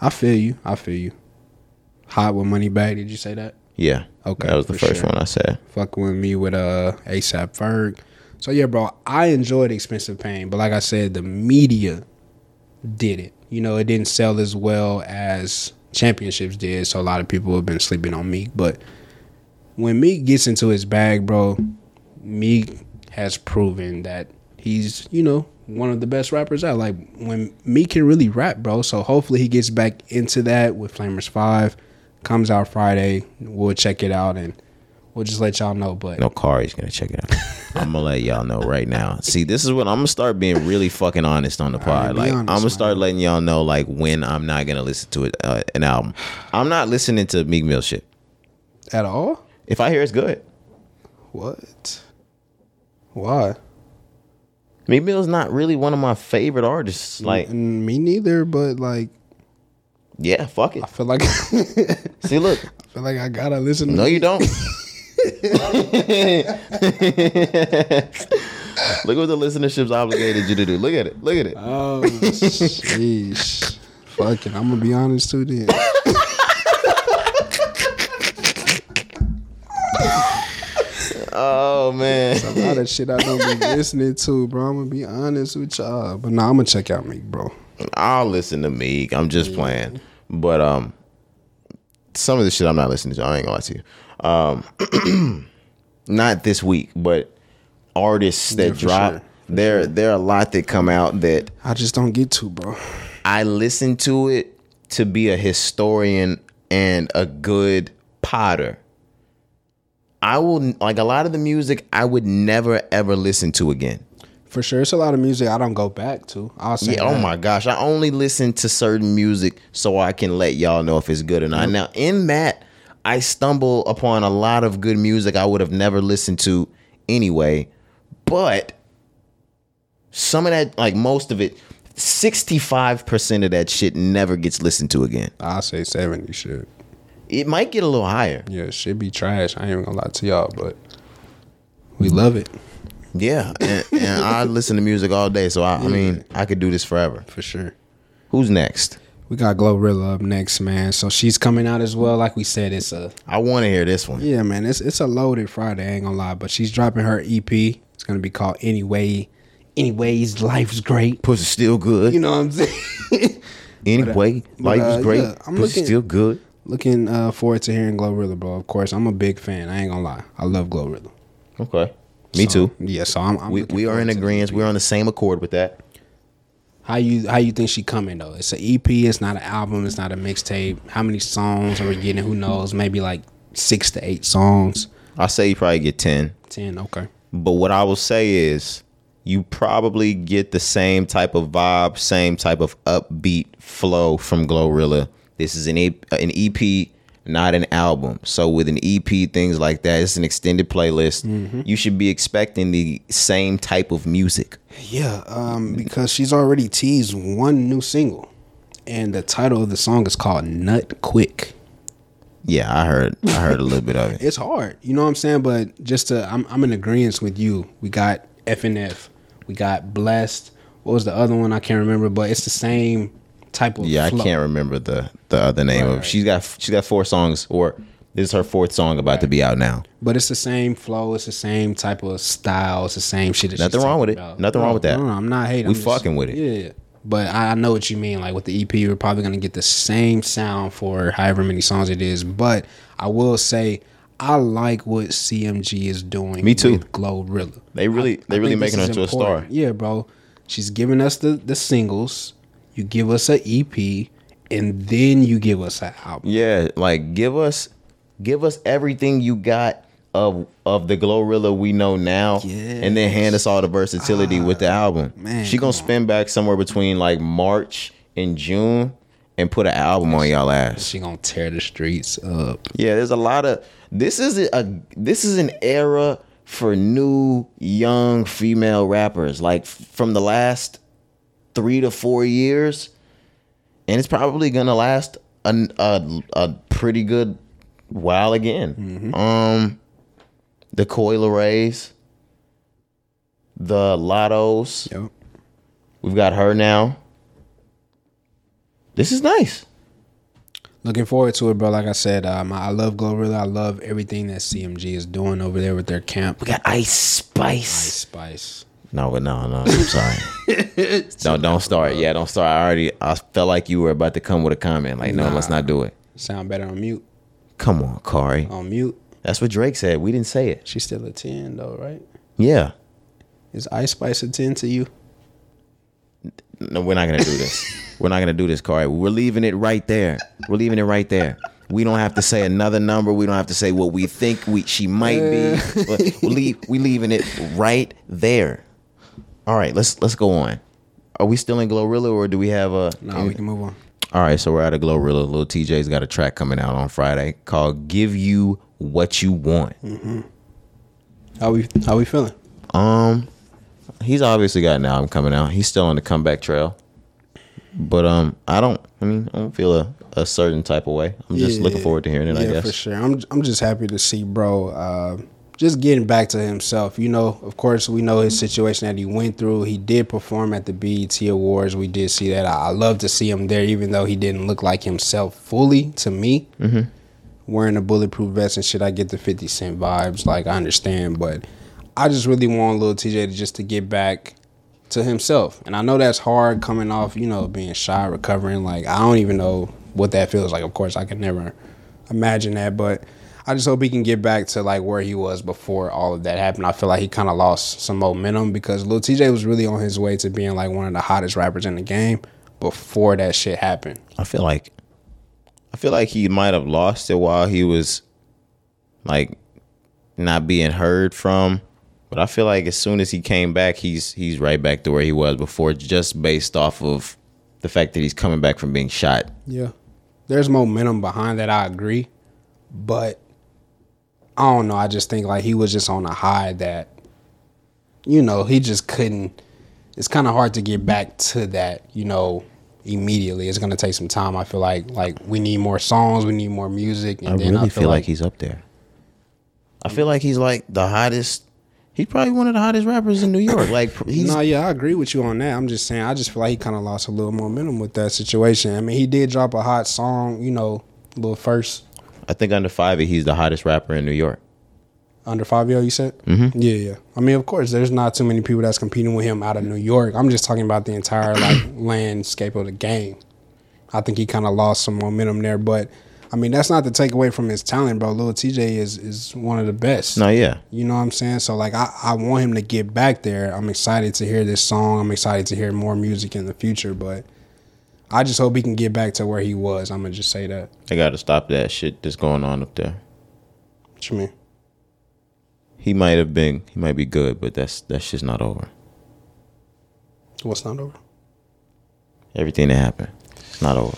I feel you. I feel you. Hot with Money Bag. Did you say that? Yeah. Okay, That was the first sure. one I said. Fuck with me with uh ASAP Ferg. So yeah, bro, I enjoyed Expensive Pain, but like I said, the media did it. You know, it didn't sell as well as Championships did, so a lot of people have been sleeping on Meek. But when Meek gets into his bag, bro, Meek has proven that he's, you know, one of the best rappers out. Like when Meek can really rap, bro. So hopefully he gets back into that with Flamers Five. Comes out Friday. We'll check it out and we'll just let y'all know. But No, Kari's gonna check it out. I'm gonna let y'all know right now. See, this is what I'm gonna start being really fucking honest on the pod. be Like, honest, I'm gonna start letting y'all know like when I'm not gonna listen to it, uh, an album. I'm not listening to Meek Mill shit. at all? If I hear it's good, What? Why? Meek Mill's not really one of my favorite artists. Like, Mm, me neither. But like, yeah, fuck it. I feel like See, look, I feel like I gotta listen. to no, you don't. Look what the listenership's obligated you to do. Look at it. Look at it. Oh, jeez. Fuck it. I'm gonna be honest too. Then. Oh man. A lot of shit I don't be listening to, bro. I'm gonna be honest with y'all. But nah, I'm gonna check out Meek, bro. I'll listen to Meek. I'm just playing. But um some of the shit I'm not listening to. I ain't gonna lie to you. Um not this week, but artists that Yeah, drop sure. there there are a lot that come out that I just don't get to, bro. I listen to it to be a historian and a good potter. I will like a lot of the music I would never ever listen to again. For sure, it's a lot of music I don't go back to. I'll say. Yeah, oh my gosh. I only listen to certain music so I can let y'all know if it's good or not. Now, in that, I stumble upon a lot of good music I would have never listened to anyway. But some of that, like most of it, 65% of that shit never gets listened to again. I'll say seventy. Shit. It might get a little higher. Yeah, it should be trash. I ain't even gonna lie to y'all, but we love it Yeah. And, and I listen to music all day. So, I, I mean, I could do this forever. for sure. Who's next? We got Glorilla up next, man. So she's coming out as well. Like we said, it's a I want to hear this one. yeah, man. It's it's a loaded Friday. I ain't gonna lie, but she's dropping her EP. It's gonna be called Anyway. Anyways, life's great. Pussy still good. You know what I'm saying? Anyway, but, uh, is great. yeah, I'm Pussy looking- still good. Looking uh, forward to hearing Glorilla, bro. Of course, I'm a big fan. I ain't gonna lie. I love Glorilla. Okay. Me So, too. Yeah, so I'm. I'm We, we are in agreement. We're on the same accord with that. How you how you think she coming though? It's an EP. It's not an album. It's not a mixtape. How many songs are we getting? Who knows? Maybe like six to eight songs. I'll say you probably get 10. Ten. Okay. But what I will say is you probably get the same type of vibe, same type of upbeat flow from Glorilla. This is an, A- an EP, not an album. So with an EP, things like that, it's an extended playlist. Mm-hmm. You should be expecting the same type of music. Yeah, um, because she's already teased one new single, and the title of the song is called "Nut Quick." Yeah, I heard. I heard a little bit of it. It's hard, you know what I'm saying. But just to, I'm I'm in agreement with you. We got FNF, we got Blessed. What was the other one? I can't remember, but it's the same type of. Yeah, flow. I can't remember the the other name Right, of. right. She's got she's got four songs, or this is her fourth song about to be out now. But it's the same flow. It's the same type of style. It's the same shit. Nothing wrong with it. about. Nothing wrong with that. No, no, I'm not hating. We just- fucking with it. Yeah, but I I know what you mean. Like with the EP, we're probably gonna get the same sound for however many songs it is. But I will say, I like what CMG is doing. Me too. With Glorilla. They really I they really making her to a star. Yeah, bro. She's giving us the the singles. You give us an EP, and then you give us an album. Yeah, like give us give us everything you got of of the Glorilla we know now, and then hand us all the versatility with the album. Ah, man, she gonna on. spin back somewhere between like March and June and put an album on y'all ass. She gonna tear the streets up. Yeah, there's a lot of this is a this is an era for new young female rappers like from the last 3 to 4 years and it's probably going to last a, a a pretty good while again. Um the Coi Lerays, the Lattos, Yep. we've got her now. This is nice. Looking forward to it, bro. Like I said, um, I love Glorilla. I love everything that CMG is doing over there with their camp. We got Ice Spice. Ice Spice. No, but no, no. I'm sorry. don't don't start. Yeah, don't start. I already. I felt like you were about to come with a comment. Like, no, let's not do it. Sound better on mute. Come on, Cari. On mute. That's what Drake said. We didn't say it. She's still a 10, though, right? Yeah. Is Ice Spice a 10 to you? No, we're not gonna do this. we're not gonna do this, Cari. We're leaving it right there. We're leaving it right there. We don't have to say another number. We don't have to say what we think we she might be. But we leave we leaving it right there. All right, let's let's go on. Are we still in Glorilla or do we have a? No, we can move on. All right, so we're at a Glorilla. Lil Tjay's got a track coming out on Friday called "Give You What You Want." How we how we feeling? Um, he's obviously got an album coming out. He's still on the comeback trail, but um, I don't. I mean, I don't feel a, a certain type of way. I'm just Yeah. looking forward to hearing it. I guess. for sure. I'm I'm just happy to see, bro. Uh, just getting back to himself. You know, of course, we know his situation that he went through. He did perform at the BET Awards. We did see that. I, I love to see him there, even though he didn't look like himself fully to me. Mm-hmm. Wearing a bulletproof vest and shit, I get the Fifty Cent vibes. Like I understand, but I just really want Lil Tjay to just to get back to himself. And I know that's hard coming off, you know, being shy, recovering. Like I don't even know what that feels like. Of course, I could never imagine that, but I just hope he can get back to like where he was before all of that happened. I feel like he kind of lost some momentum because Lil Tjay was really on his way to being like one of the hottest rappers in the game. before that shit happened. I feel like I feel like he might have lost it while he was like not being heard from. But I feel like as soon as he came back, he's he's right back to where he was before, just based off of the fact that he's coming back from being shot. Yeah. There's momentum behind that, I agree. But I don't know. I just think like he was just on a high that, you know, he just couldn't. It's kind of hard to get back to that, you know, immediately. It's gonna take some time. I feel like like we need more songs, we need more music, and I then really I feel, like, he's up there. I feel like he's like the hottest. He's probably one of the hottest rappers in New York. Like he's no, yeah, I agree with you on that. I'm just saying, I just feel like he kind of lost a little momentum with that situation. I mean, he did drop a hot song, you know, little first I think under five, he's the hottest rapper in New York. under five yo. You said, mm-hmm. yeah, yeah. I mean, of course, there's not too many people that's competing with him out of New York. I'm just talking about the entire like landscape of the game. I think he kind of lost some momentum there, but I mean, that's not to take away from his talent, bro. Lil Tjay is is one of the best. No, yeah, You know what I'm saying? So like I, I want him to get back there. I'm excited to hear this song. I'm excited to hear more music in the future, but I just hope he can get back to where he was. I'm gonna just say that. they got to stop that shit that's going on up there. What you mean? He might have been, he might be good, but that's that's just not over. What's not over? Everything that happened, it's not over.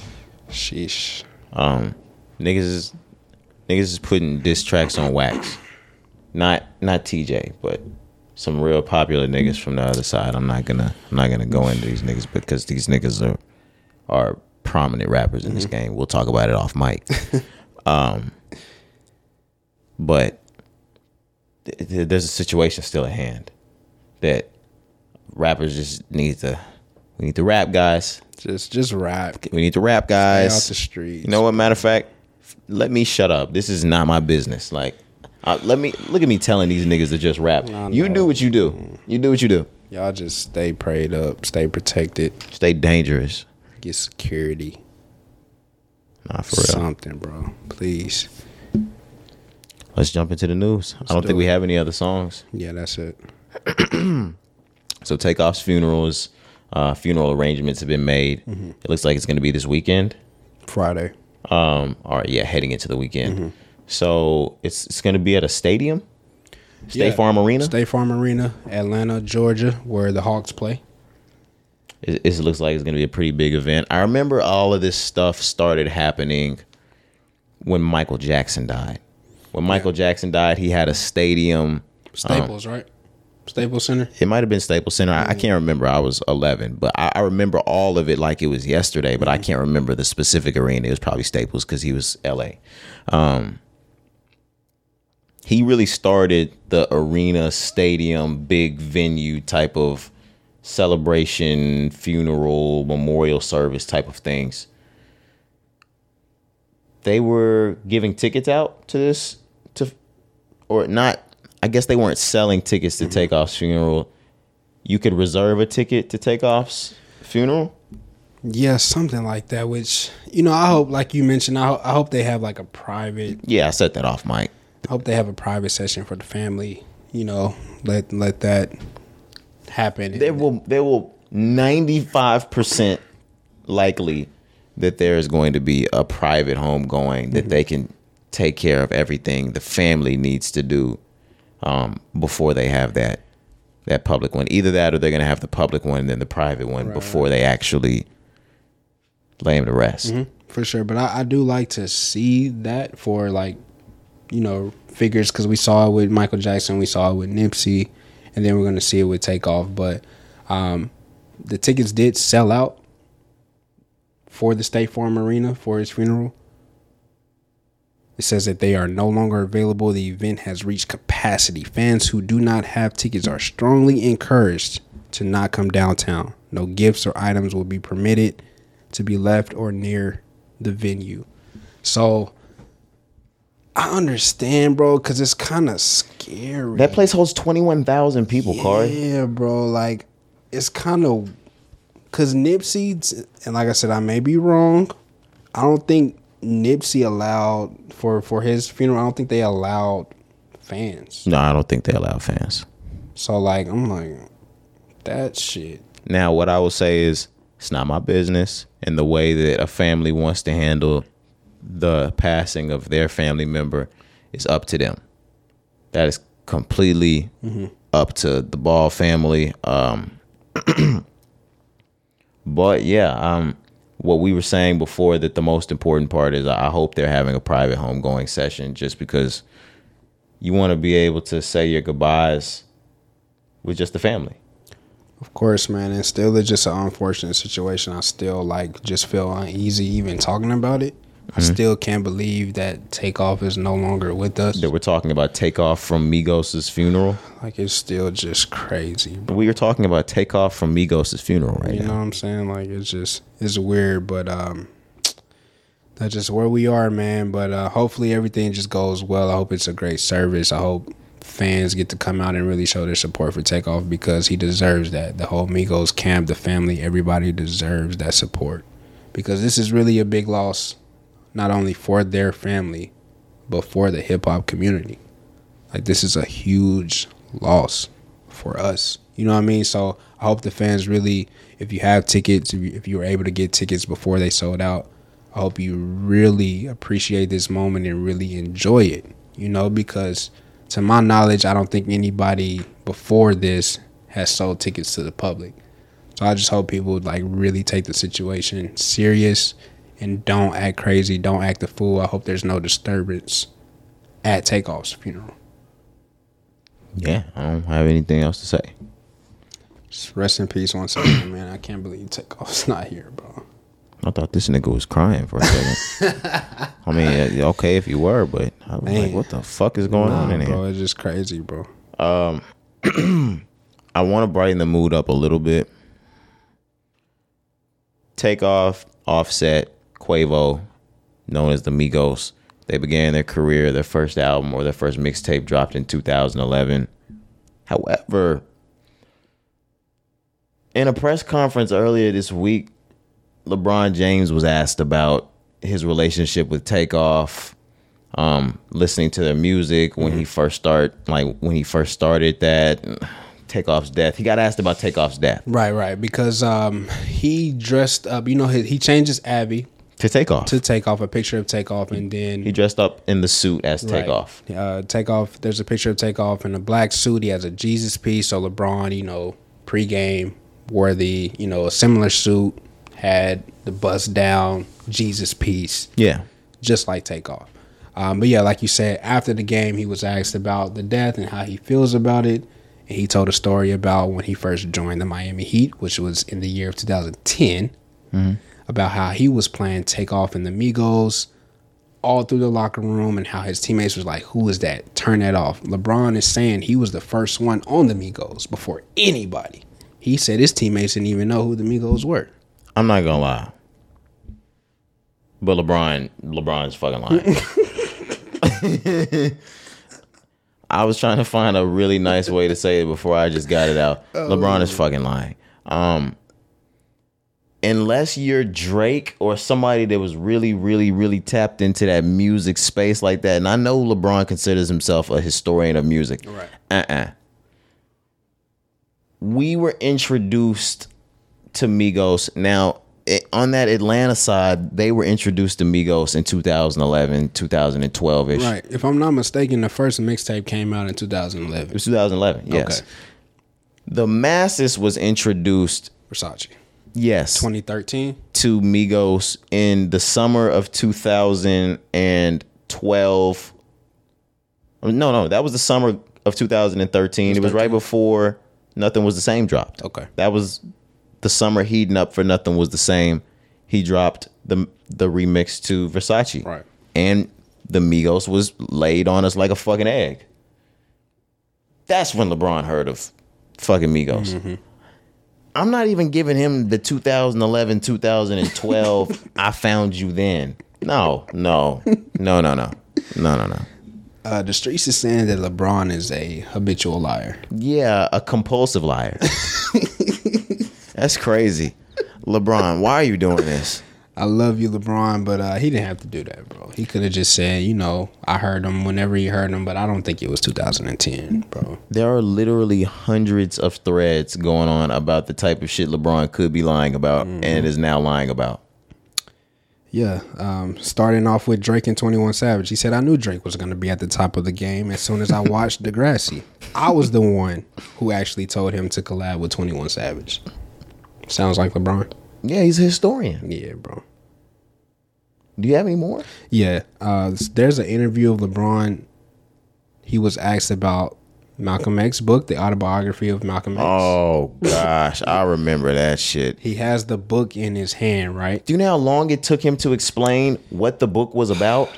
Sheesh. Um, niggas is niggas is putting diss tracks on wax. Not not Tjay, but some real popular niggas from the other side. I'm not gonna I'm not gonna go into these niggas because these niggas are are prominent rappers in this game. We'll talk about it off mic. um, but th- th- there's a situation still at hand that rappers just need to we need to rap guys. Just just rap. We need to rap guys. Stay out the streets. You know what? Matter of fact, let me shut up. This is not my business. Like, uh, let me look at me telling these niggas to just rap. I You know. do what you do. You do what you do. Y'all just stay prayed up, stay protected, Stay dangerous. Get security. Nah, for real. Something, bro. Please. Let's jump into the news. I don't do think we have any other songs. Yeah, that's it. So Takeoff's funerals, uh, funeral arrangements have been made. Mm-hmm. It looks like it's going to be this weekend. Friday. Um, all right, yeah, heading into the weekend. Mm-hmm. So it's it's going to be at a stadium, State Yeah. Farm Arena. State Farm Arena, Atlanta, Georgia, where the Hawks play. It, it looks like it's going to be a pretty big event. I remember all of this stuff started happening when Michael Jackson died. When Michael Jackson died, he had a stadium. Uh, Staples, right? Staples Center. It might have been Staples Center. I, I can't mm. remember. I was 11, but I, I remember all of it like it was yesterday. But I mm-hmm. can't remember the specific arena. It was probably Staples because he was LA. Um, he really started the arena, stadium, big venue type of celebration, funeral, memorial service type of things. They were giving tickets out to this to or not I guess they weren't selling tickets to mm-hmm. Takeoff's funeral. You could reserve a ticket to Takeoff's funeral. Yeah, something like that. Which you know, I hope, like you mentioned, I, ho- I hope they have like a private. Yeah, I set that off, mic. I hope they have a private session for the family. You know, let let that happen. There will there will ninety five percent likely that there is going to be a private home going that they can take care of everything the family needs to do um, before they have that that public one. Either that or they're gonna have the public one and then the private one before they actually lay him to rest. for sure. But I, I do like to see that for like, you know, figures because we saw it with Michael Jackson, we saw it with Nipsey, and then we're gonna see it with Takeoff. But um, the tickets did sell out for the State Farm Arena for his funeral. It says that they are no longer available. The event has reached capacity. Fans who do not have tickets are strongly encouraged to not come downtown. No gifts or items will be permitted to be left or near the venue. So I understand, bro, because it's kind of scary. That place holds twenty one thousand people, Corey. Yeah, bro. Like, it's kind of because Nipsey, and like I said, I may be wrong. I don't think Nipsey allowed for for his funeral. I don't think they allowed fans. No, I don't think they allowed fans. So like, I'm like, that shit. Now, what I will say is It's not my business. And the way that a family wants to handle the passing of their family member is up to them. That is completely up to the Ball family. Um, but yeah, um, what we were saying before that the most important part is I hope they're having a private homegoing session just because you want to be able to say your goodbyes with just the family. Of course, man, and still it's just an unfortunate situation. I still like just feel uneasy even talking about it. I still can't believe that Takeoff is no longer with us. That we're talking about takeoff from Migos' funeral. Like it's still just crazy. bro. We were talking about takeoff from Migos' funeral right You know what I'm saying? Like it's just it's weird, but um that's just where we are, man. But uh hopefully everything just goes well. I hope it's a great service. I hope fans get to come out and really show their support for Takeoff because he deserves that. The whole Migos camp, the family, everybody deserves that support. Because this is really a big loss, not only for their family, but for the hip hop community. Like this is a huge loss for us. You know what I mean? So I hope the fans really, if you have tickets, if you, if you were able to get tickets before they sold out, I hope you really appreciate this moment and really enjoy it. You know, because to my knowledge, I don't think anybody before this has sold tickets to the public. So I just hope people would like really take the situation serious and don't act crazy, don't act a fool. I hope there's no disturbance at Takeoff's funeral. Yeah, I don't have anything else to say. Just rest in peace once again, man. I can't believe Takeoff's not here, bro. I thought this nigga was crying for a second. I mean, okay if you were, but I was like, what the fuck is going on Nah, in here? bro, it's just crazy, bro. Um, I want to brighten the mood up a little bit. Take off, Offset, Quavo, known as the Migos. They began their career, their first album or their first mixtape dropped in 2011. However, in a press conference earlier this week, LeBron James was asked about his relationship with Takeoff, um, listening to their music when he first start, like when he first started that Takeoff's death. He got asked about Takeoff's death Right, right. Because um, he dressed up. You know, he, he changes Abby to Takeoff. to take off a picture of Takeoff, and then he dressed up in the suit as Right. Takeoff. Uh, Takeoff. There's a picture of Takeoff in a black suit. He has a Jesus piece. So LeBron, you know, pregame wore the you know a similar suit, had the bust down Jesus piece. Yeah, just like Takeoff. Um, but yeah, like you said, after the game, he was asked about the death and how he feels about it. And he told a story about when he first joined the Miami Heat, which was in the year of 2010, about how he was playing Takeoff in the Migos all through the locker room and how his teammates was like, Who is that? Turn that off. LeBron is saying he was the first one on the Migos before anybody. He said his teammates didn't even know who the Migos were. I'm not gonna lie, but LeBron, LeBron's fucking lying. I was trying to find a really nice way to say it before I just got it out. LeBron is fucking lying. Um, unless you're Drake or somebody that was really, really, really tapped into that music space like that, and I know LeBron considers himself a historian of music. Right. Uh-uh. We were introduced to Migos. Now, on that Atlanta side, they were introduced to Migos in 2011, 2012 ish. Right. If I'm not mistaken, the first mixtape came out in 2011. It was 2011. Yes. Okay. The masses was introduced, Versace. Yes, 2013. to Migos in the summer of 2012. No, no, that was the summer of 2013. It was right before Nothing Was the Same dropped. Okay. That was the summer heating up for Nothing Was the Same. He dropped the the remix to Versace. Right. And the Migos was laid on us like a fucking egg. That's when LeBron heard of fucking Migos. Mm-hmm. I'm not even giving him the 2011, 2012, I found you then. No, no, no, no, no, no, no, no. Uh, the streets is saying that LeBron is a habitual liar. Yeah, a compulsive liar. That's crazy. LeBron, why are you doing this? I love you, LeBron, but uh, he didn't have to do that, bro. He could have just said, you know, I heard him whenever he heard him, but I don't think it was 2010, bro. There are literally hundreds of threads going on about the type of shit LeBron could be lying about and is now lying about. Yeah, um, starting off with Drake and 21 Savage. He said, I knew Drake was going to be at the top of the game as soon as I watched Degrassi. I was the one who actually told him to collab with 21 Savage. Sounds like LeBron. Yeah, he's a historian. Yeah, bro. Do you have any more? Yeah, uh, there's an interview of LeBron. He was asked about Malcolm X book, the autobiography of Malcolm X. Oh gosh, I remember that shit. He has the book in his hand, right? Do you know how long it took him to explain what the book was about?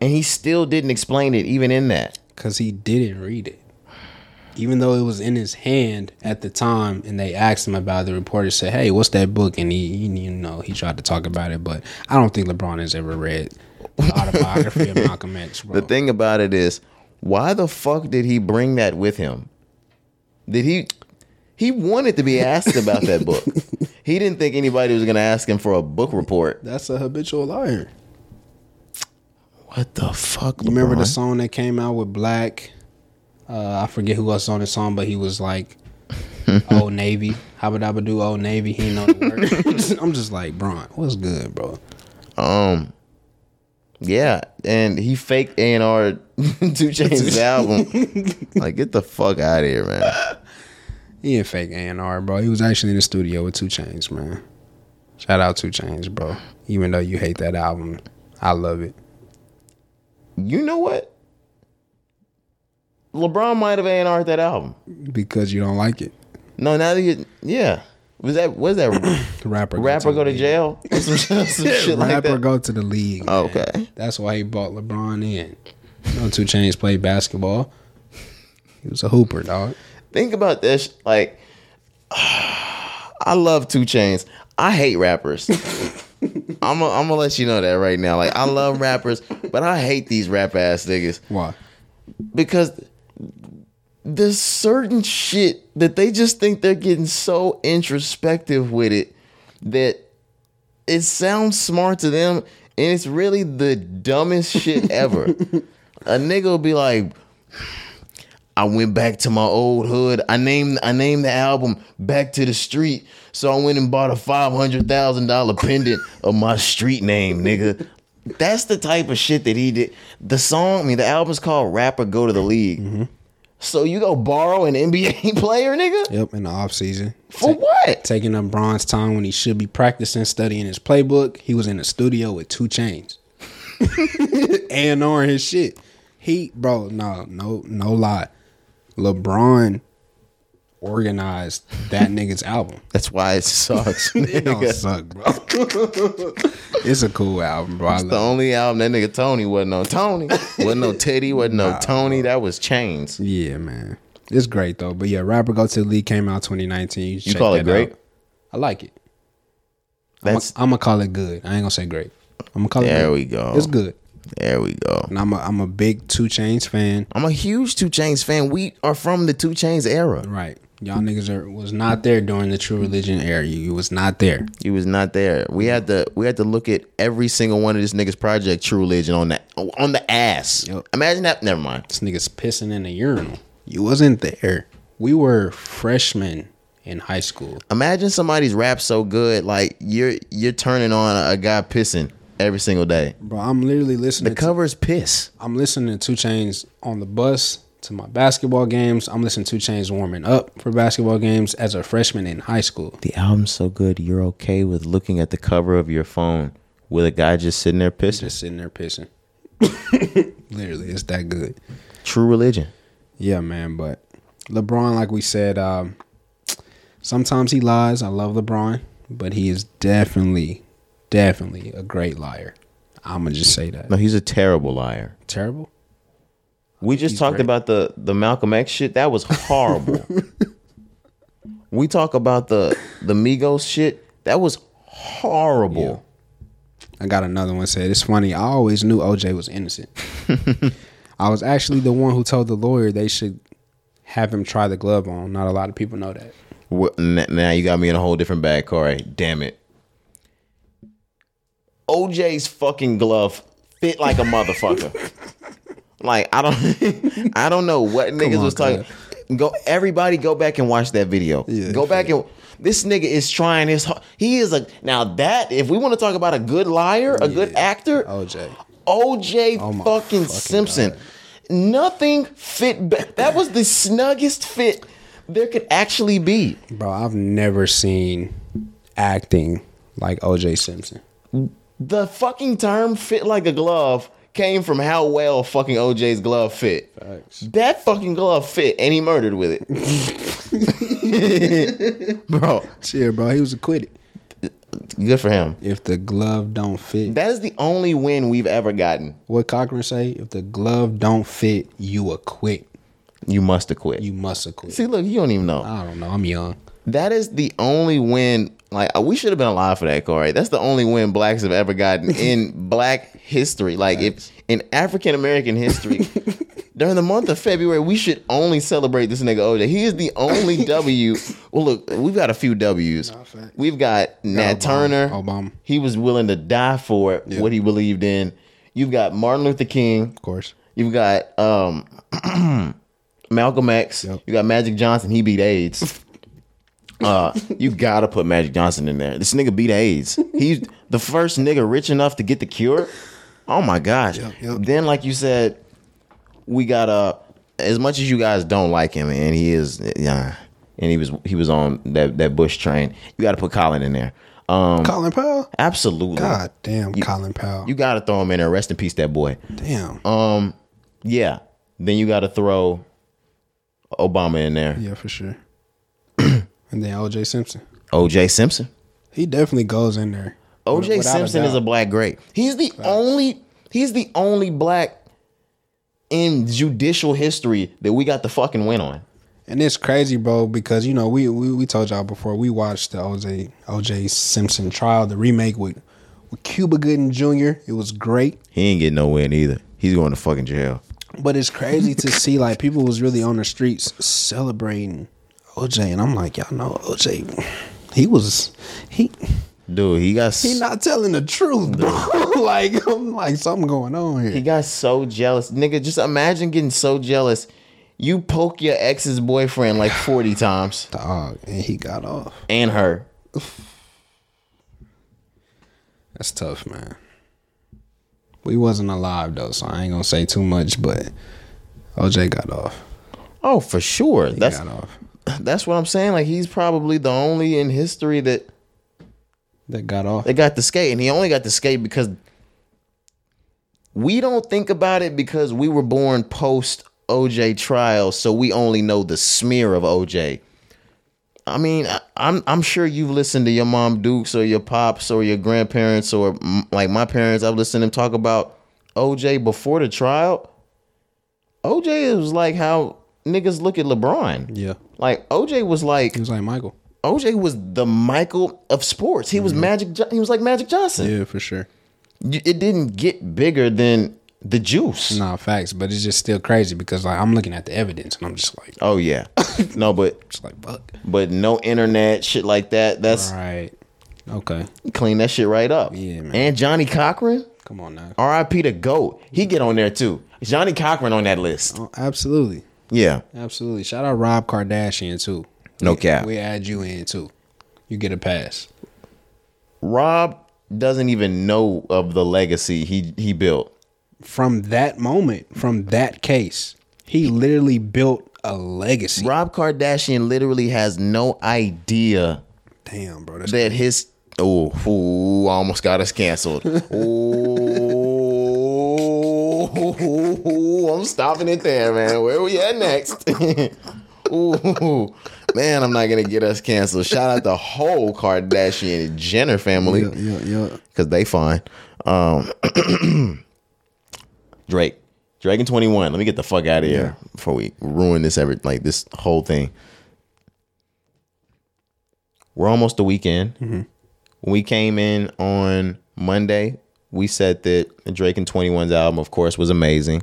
And he still didn't explain it even in that. Because he didn't read it. Even though it was in his hand at the time, and they asked him about it, the reporter said, "Hey, what's that book?" And he, he you know, he tried to talk about it, but I don't think LeBron has ever read the autobiography of Malcolm X, bro. The thing about it is, why the fuck did he bring that with him? Did he he wanted to be asked about that book. He didn't think anybody was gonna ask him for a book report. That's a habitual liar. What the fuck? You remember the song that came out with Black? Uh, I forget who else on the song, but he was like, "Old Navy." How about I do Old Navy? He know the word. I'm just like, Bron, what's good, bro? Um, yeah, and he faked A and R Two Chainz album. like, get the fuck out of here, man. He ain't fake A&R, bro. He was actually in the studio with Two Chainz, man. Shout out Two Chainz, bro. Even though you hate that album, I love it. You know what? LeBron might have A and R that album. Because you don't like it. No, now that you, yeah. Was that was that The rapper go rapper to go to jail? Some, some shit like rapper that. go to the league. Oh, man. okay. That's why he bought LeBron in. No Two Chainz played basketball. He was a hooper, dog. Think about this. Like, I love Two Chainz. I hate rappers. I'm gonna let you know that right now. Like, I love rappers, but I hate these rap ass niggas Why? because there's certain shit that they just think they're getting so introspective with it that it sounds smart to them and it's really the dumbest shit ever. A nigga will be like, I went back to my old hood. I named I named the album Back to the Street. So I went and bought a five hundred thousand dollar pendant of my street name, nigga. That's the type of shit that he did. The song, I mean, the album's called Rapper Go to the League. Mm-hmm. So you go borrow an NBA player, nigga? Yep, in the off season. For what? Taking up Bron's time when he should be practicing, studying his playbook. He was in the studio with two Chainz. and on his shit. He bro, no, no, no lie. LeBron organized that nigga's album. That's why it sucks. It don't nigga. suck, bro. it's a cool album, bro. I The only album that nigga Tony wasn't no Tony. wasn't no Teddy, wasn't no Tony. That was Chainz. Yeah, man. It's great though. But yeah, Rapper Go to the League came out 2019. You, You call it great? I like it. That's I'm gonna call it good. I ain't gonna say great. I'm gonna call it there we go. It's good. There we go. And I'm a I'm a big Two Chainz fan. I'm a huge Two Chainz fan. We are from the Two Chainz era. Right. Y'all niggas are was not there during the True Religion era. You, you was not there. You was not there. We had to we had to look at every single one of this nigga's project True Religion on that on the ass. Yep. Imagine that. Never mind. This nigga's pissing in a urinal. You wasn't there. We were freshmen in high school. Imagine somebody's rap so good, like you're you're turning on a, a guy pissing every single day. Bro, I'm literally The listening to cover's piss. I'm listening to Two Chainz on the bus to my basketball games. I'm listening to Chainz warming up for basketball games as a freshman in high school. The album's so good, you're okay with looking at the cover of your phone with a guy just sitting there pissing. Just sitting there pissing. literally, it's that good. True Religion. Yeah, man. But LeBron, like we said, um, sometimes he lies. I love LeBron, but he is definitely, definitely a great liar. I'm gonna just say that. No, he's a terrible liar. Terrible. We just talked about the the Malcolm X shit. That was horrible. we talk about the the Migos shit. That was horrible. I got another one. Said it's funny. I always knew OJ was innocent. I was actually the one who told the lawyer they should have him try the glove on. Not a lot of people know that. N- Now you got me in a whole different bag, Corey. Damn it. OJ's fucking glove fit like a motherfucker. like I don't, I don't know what niggas on, was talking. Go, everybody, go back and watch that video. Yeah, go back and this nigga is trying his. He is a now that if we want to talk about a good liar, a good actor, OJ. OJ Oh fucking fucking Simpson. Nothing fit. Be- that was the snuggest fit there could actually be. Bro, I've never seen acting like OJ Simpson. The fucking term "fit like a glove" came from how well fucking OJ's glove fit. Facts. That fucking glove fit, and he murdered with it, bro. Cheer, bro. He was acquitted. Good for him. If the glove don't fit, That is the only win we've ever gotten. what Cochran say? If the glove don't fit, you acquit. You must acquit. You must acquit. See, look, you don't even know. I don't know. I'm young. That is the only win. Like we should have been alive for that, Corey. That's the only win blacks have ever gotten in black history. Like if in African American history, during the month of February, we should only celebrate this nigga OJ. He is the only W. Well, look, we've got a few W's. We've got Nat Obama. Turner. Obama. He was willing to die for it, what he believed in. You've got Martin Luther King. Of course. You've got um, Malcolm X. Yep. You got Magic Johnson. He beat AIDS. Uh, you gotta put Magic Johnson in there. This nigga beat AIDS. He's the first nigga rich enough to get the cure. Oh my gosh. Yep, yep. Then, like you said, we got uh as much as you guys don't like him, and he is yeah, and he was he was on that that Bush train. You got to put Colin in there. Um, Colin Powell. absolutely. God damn, Colin Powell. You got to throw him in there. Rest in peace, that boy. damn. Um, yeah. Then you got to throw Obama in there. yeah, for sure. And then OJ Simpson. O.J. Simpson. He definitely goes in there. O.J. Without a Simpson is a black great. He's the only. He's the only black in judicial history that we got the fucking win on. And it's crazy, bro, because you know we, we we told y'all before we watched the OJ OJ Simpson trial, the remake with with Cuba Gooding Jr. It was great, He ain't getting no win either. He's going to fucking jail. but it's crazy to see like people was really on the streets celebrating OJ, and I'm like, y'all know OJ, he was he Dude, he got he not telling the truth, bro. like I'm like something going on here. he got so jealous. Nigga, just imagine getting so jealous. You poke your ex's boyfriend like 40 times Dog, and he got off. and her. That's tough, man. We wasn't alive though, so I ain't gonna say too much, but OJ got off. Oh, for sure. He That's got off. That's what I'm saying. Like he's probably the only in history that That got off. they got the skate, and he only got the skate because we don't think about it because we were born post OJ trial, so we only know the smear of OJ. I mean, I, I'm I'm sure you've listened to your mom Dukes or your pops or your grandparents or like my parents. I've listened to them talk about OJ before the trial. OJ was like how niggas look at LeBron. Yeah. Like OJ was like He was like Michael. OJ was the Michael of sports. He was mm-hmm. Magic. Jo- He was like Magic Johnson. Yeah, for sure. It didn't get bigger than the juice. Nah, facts, but it's just still crazy because like I'm looking at the evidence and I'm just like, Oh yeah, no, but just like fuck. but no internet shit like that. That's Right. Okay. clean that shit right up. Yeah, man. And Johnnie Cochran, Come on now. R.I.P. to goat. He get on there too. Johnnie Cochran on that list. Oh, absolutely. Yeah, Absolutely. Shout out Rob Kardashian too. No We- cap. We add you in too. You get a pass. Rob doesn't even know of the legacy he he built. From that moment, from that case, he literally built a legacy. Rob Kardashian literally has no idea Damn, bro. That his oh, ooh, almost got us canceled. Ooh, I'm stopping it there, man. Where we at next? Ooh, man, I'm not gonna get us canceled. Shout out the whole Kardashian Jenner family yeah, yeah, yeah. because they fine. Um, Drake, Drake and 21. Let me get the fuck out of here before we ruin this every like this whole thing. We're almost the weekend. When we came in on Monday, we said that Drake and 21's album, of course, was amazing.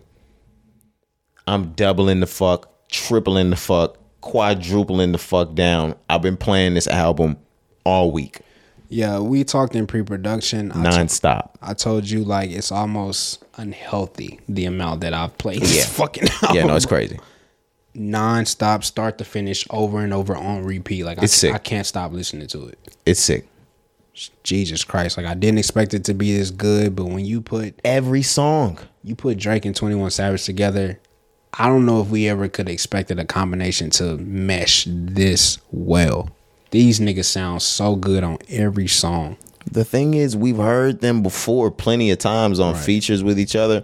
I'm doubling the fuck, tripling the fuck, quadrupling the fuck down. I've been playing this album all week. Yeah, we talked in pre-production. I, nonstop. I told you like it's almost unhealthy the amount that I've played this Yeah. fucking album. Yeah, no, it's crazy. non-stop start to finish over and over on repeat like It's I, sick. I can't stop listening to it It's sick. Jesus christ like i didn't expect it to be this good but when you put Every song. you put drake and 21 savage together i don't know if we ever could have expected a combination to mesh this well these niggas sound so good on every song The thing is, we've heard them before plenty of times on features with each other.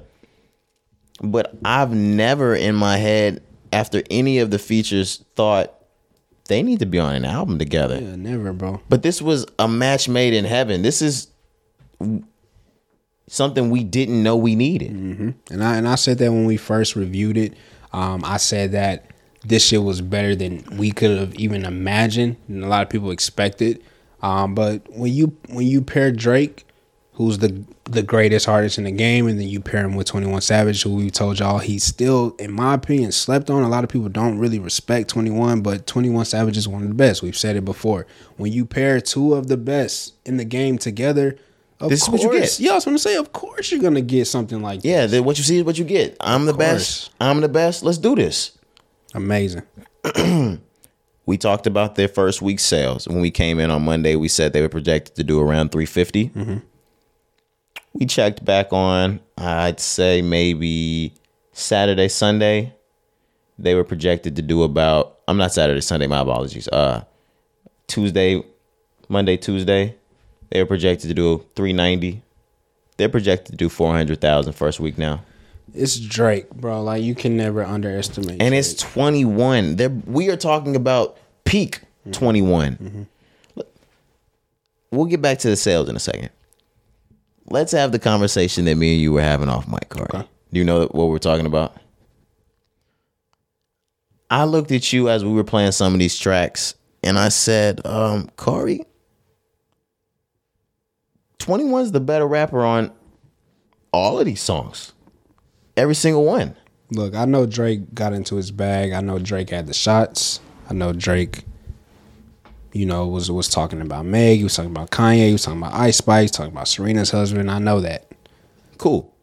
But I've never in my head, after any of the features, thought they need to be on an album together. yeah never bro But this was a match made in heaven. This is something we didn't know we needed. And I and I said that when we first reviewed it. Um, I said that this shit was better than we could have even imagined, and a lot of people expected. Um, but when you when you pair Drake, who's the the greatest artist in the game, and then you pair him with Twenty One Savage, who we told y'all he's still, in my opinion, slept on. A lot of people don't really respect Twenty One, but Twenty One Savage is one of the best. We've said it before. When you pair two of the best in the game together. Of This is what you get. Yeah, I was gonna say, of course you're gonna get something like Yeah, the, what you see is what you get. I'm the best. I'm the best. Let's do this. Amazing. We talked about their first week sales. When we came in on Monday, we said they were projected to do around 350. Mm-hmm. We checked back on, I'd say maybe Saturday, Sunday. They were projected to do about, I'm not Saturday, Sunday, my apologies. Uh Tuesday, Monday, Tuesday. They were projected to do 390. They're projected to do 400,000 first week now. It's Drake, bro. Like you can never underestimate. and Drake. it's 21 They're, we are talking about peak 21 Look, we'll get back to the sales in a second let's have the conversation that me and you were having off mic Corey. Okay. do you know what we're talking about i looked at you as we were playing some of these tracks and i said um corey 21's the better rapper on all of these songs every single one look. I know Drake got into his bag. I know Drake had the shots. I know Drake. You know, was was talking about Meg. He was talking about Kanye. He was talking about Ice Spice. Talking about Serena's husband. I know that. cool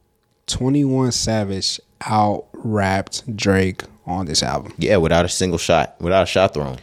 Twenty One Savage out rapped Drake on this album, Yeah, without a single shot, without a shot thrown.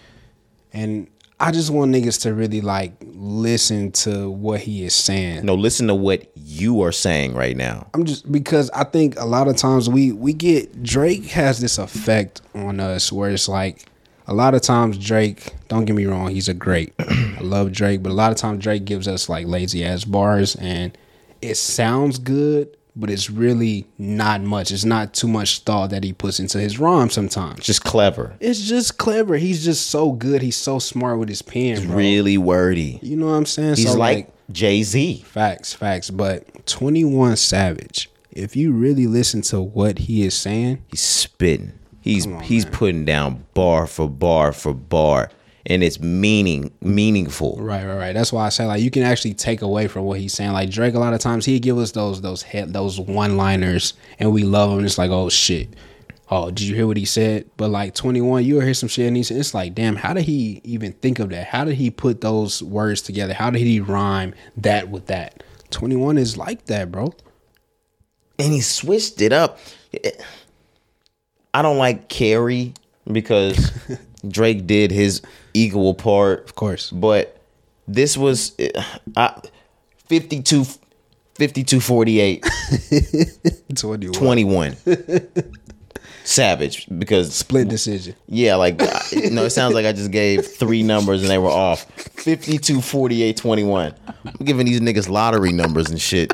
and I just want niggas to really like listen to what he is saying. No, listen to what you are saying right now. I'm just because I think a lot of times we we get Drake has this effect on us where it's like a lot of times Drake, don't get me wrong, he's a great. I love Drake, but a lot of times Drake gives us like lazy ass bars and it sounds good, but it's really not much. It's not too much thought that he puts into his rhyme sometimes. Just clever, It's just clever. He's just so good. He's so smart with his pen, bro. really wordy. You know what I'm saying? He's So, like Jay Z. Facts, facts. But 21 Savage, if you really listen to what he is saying, He's spitting. He's he's putting down bar for bar for bar, and it's meaning meaningful. right, right, right. That's why I say like you can actually take away from what he's saying. Like Drake, a lot of times he give us those those head those one liners, and we love them. It's like oh shit. Oh, did you hear what he said? But like 21, you'll hear some shit and he's, it's like, damn, how did he even think of that? How did he put those words together? How did he rhyme that with that? 21 is like that, bro. And he switched it up. I don't like Cari because Drake did his equal part. Of course. But this was I, 52 52 48 21. 21 savage because Split decision. yeah like I- no it sounds like i just gave three numbers and they were off 52 48 21 i'm giving these niggas lottery numbers and shit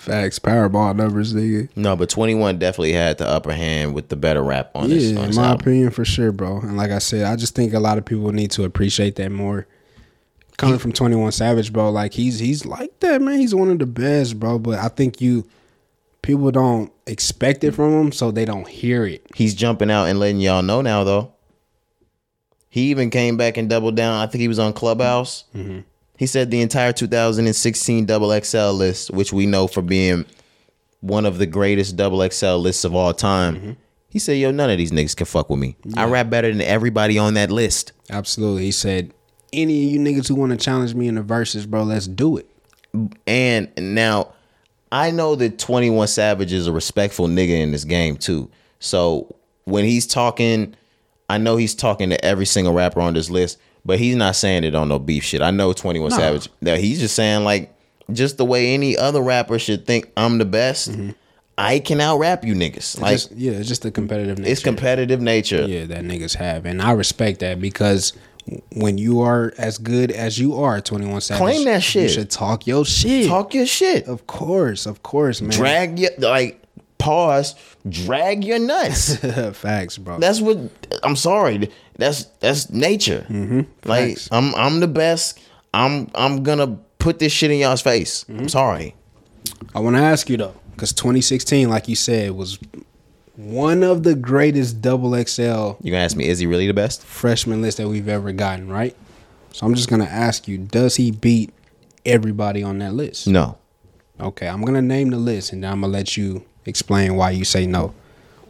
Facts. Powerball numbers, nigga. no but 21 definitely had the upper hand with the better rap on this, Yeah, in my album. opinion, for sure, bro. And like I said, I just think a lot of people need to appreciate that more. Coming from Twenty One Savage, bro, like he's he's like that, man. He's one of the best, bro. But I think you people don't expect it from him, so they don't hear it. he's jumping out and letting y'all know now though he even came back and doubled down i think he was on clubhouse mm-hmm. He said the entire 2016 double xl list which we know for being one of the greatest double xl lists of all time mm-hmm. he said yo none of these niggas can fuck with me i rap better than everybody on that list Absolutely. He said any of you niggas who want to challenge me in the verses, bro, let's do it. And now I know that 21 Savage is a respectful nigga in this game too. So when he's talking, I know he's talking to every single rapper on this list, but he's not saying it on no beef shit. I know 21 No. Savage. That he's just saying like just the way any other rapper should think I'm the best. Mm-hmm. I can out rap you niggas. Like Just- yeah, it's just the competitive nature. it's competitive nature. yeah, that niggas have, and I respect that because when you are as good as you are, Twenty One Savage, Claim that shit. You should talk your shit. Talk your shit. of course, of course, man. Drag your like pause. Drag your nuts. facts, bro. that's what I'm sorry. That's that's nature. Mm-hmm. Like. I'm I'm the best. I'm I'm gonna put this shit in y'all's face. Mm-hmm. I'm sorry. I want to ask you though, because 2016, like you said, was one of the greatest double XL You gonna ask me, is he really the best? freshman list that we've ever gotten, right? So I'm just gonna ask you, does he beat everybody on that list? No. Okay, I'm gonna name the list and then I'm gonna let you explain why you say no.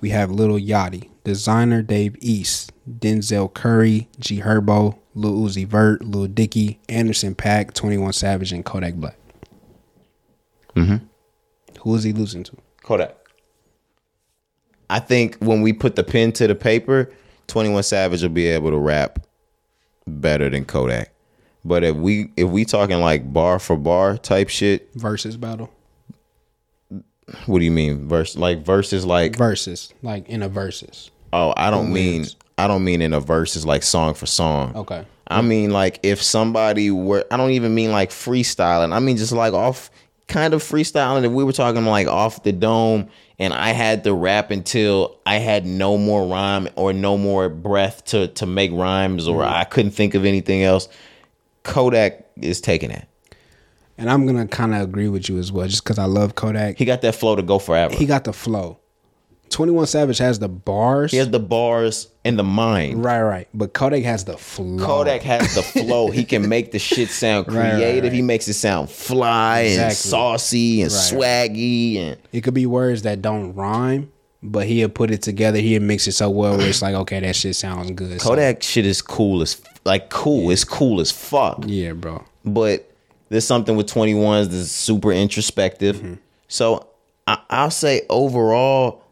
We have Little Yachty, Desiigner Dave East, Denzel Curry, G Herbo, Lil Uzi Vert, Lil Dicky, Anderson .Paak, 21 Savage, and Kodak Black. Mm-hmm. Who is he losing to? Kodak. I think when we put the pen to the paper, 21 Savage will be able to rap better than Kodak. But if we if we talking like bar for bar type shit, Versus battle. What do you mean? Verse like verses like verses like in a verses. oh, I don't mean? I don't mean in a verses like song for song. Okay. I mean like if somebody were I don't even mean like freestyling. I mean just like off kind of freestyling. If we were talking like off the dome and I had to rap until I had no more rhyme or no more breath to to make rhymes or mm-hmm. I couldn't think of anything else. Kodak is taking that. And I'm gonna kind of agree with you as well, just because I love Kodak. He got that flow to go forever. He got the flow. 21 Savage has the bars. He has the bars and the mind. right, right. But Kodak has the flow. Kodak has the flow. He can make the shit sound Right, right, creative. right. He makes it sound fly and saucy and Right. swaggy and It could be words that don't rhyme, but he'll put it together. He'll mix it so well where it's like, okay, that shit sounds good. So, Kodak shit is cool as like cool. It's cool as fuck. yeah, bro. But there's something with 21s that's super introspective. Mm-hmm. So I, I'll say overall,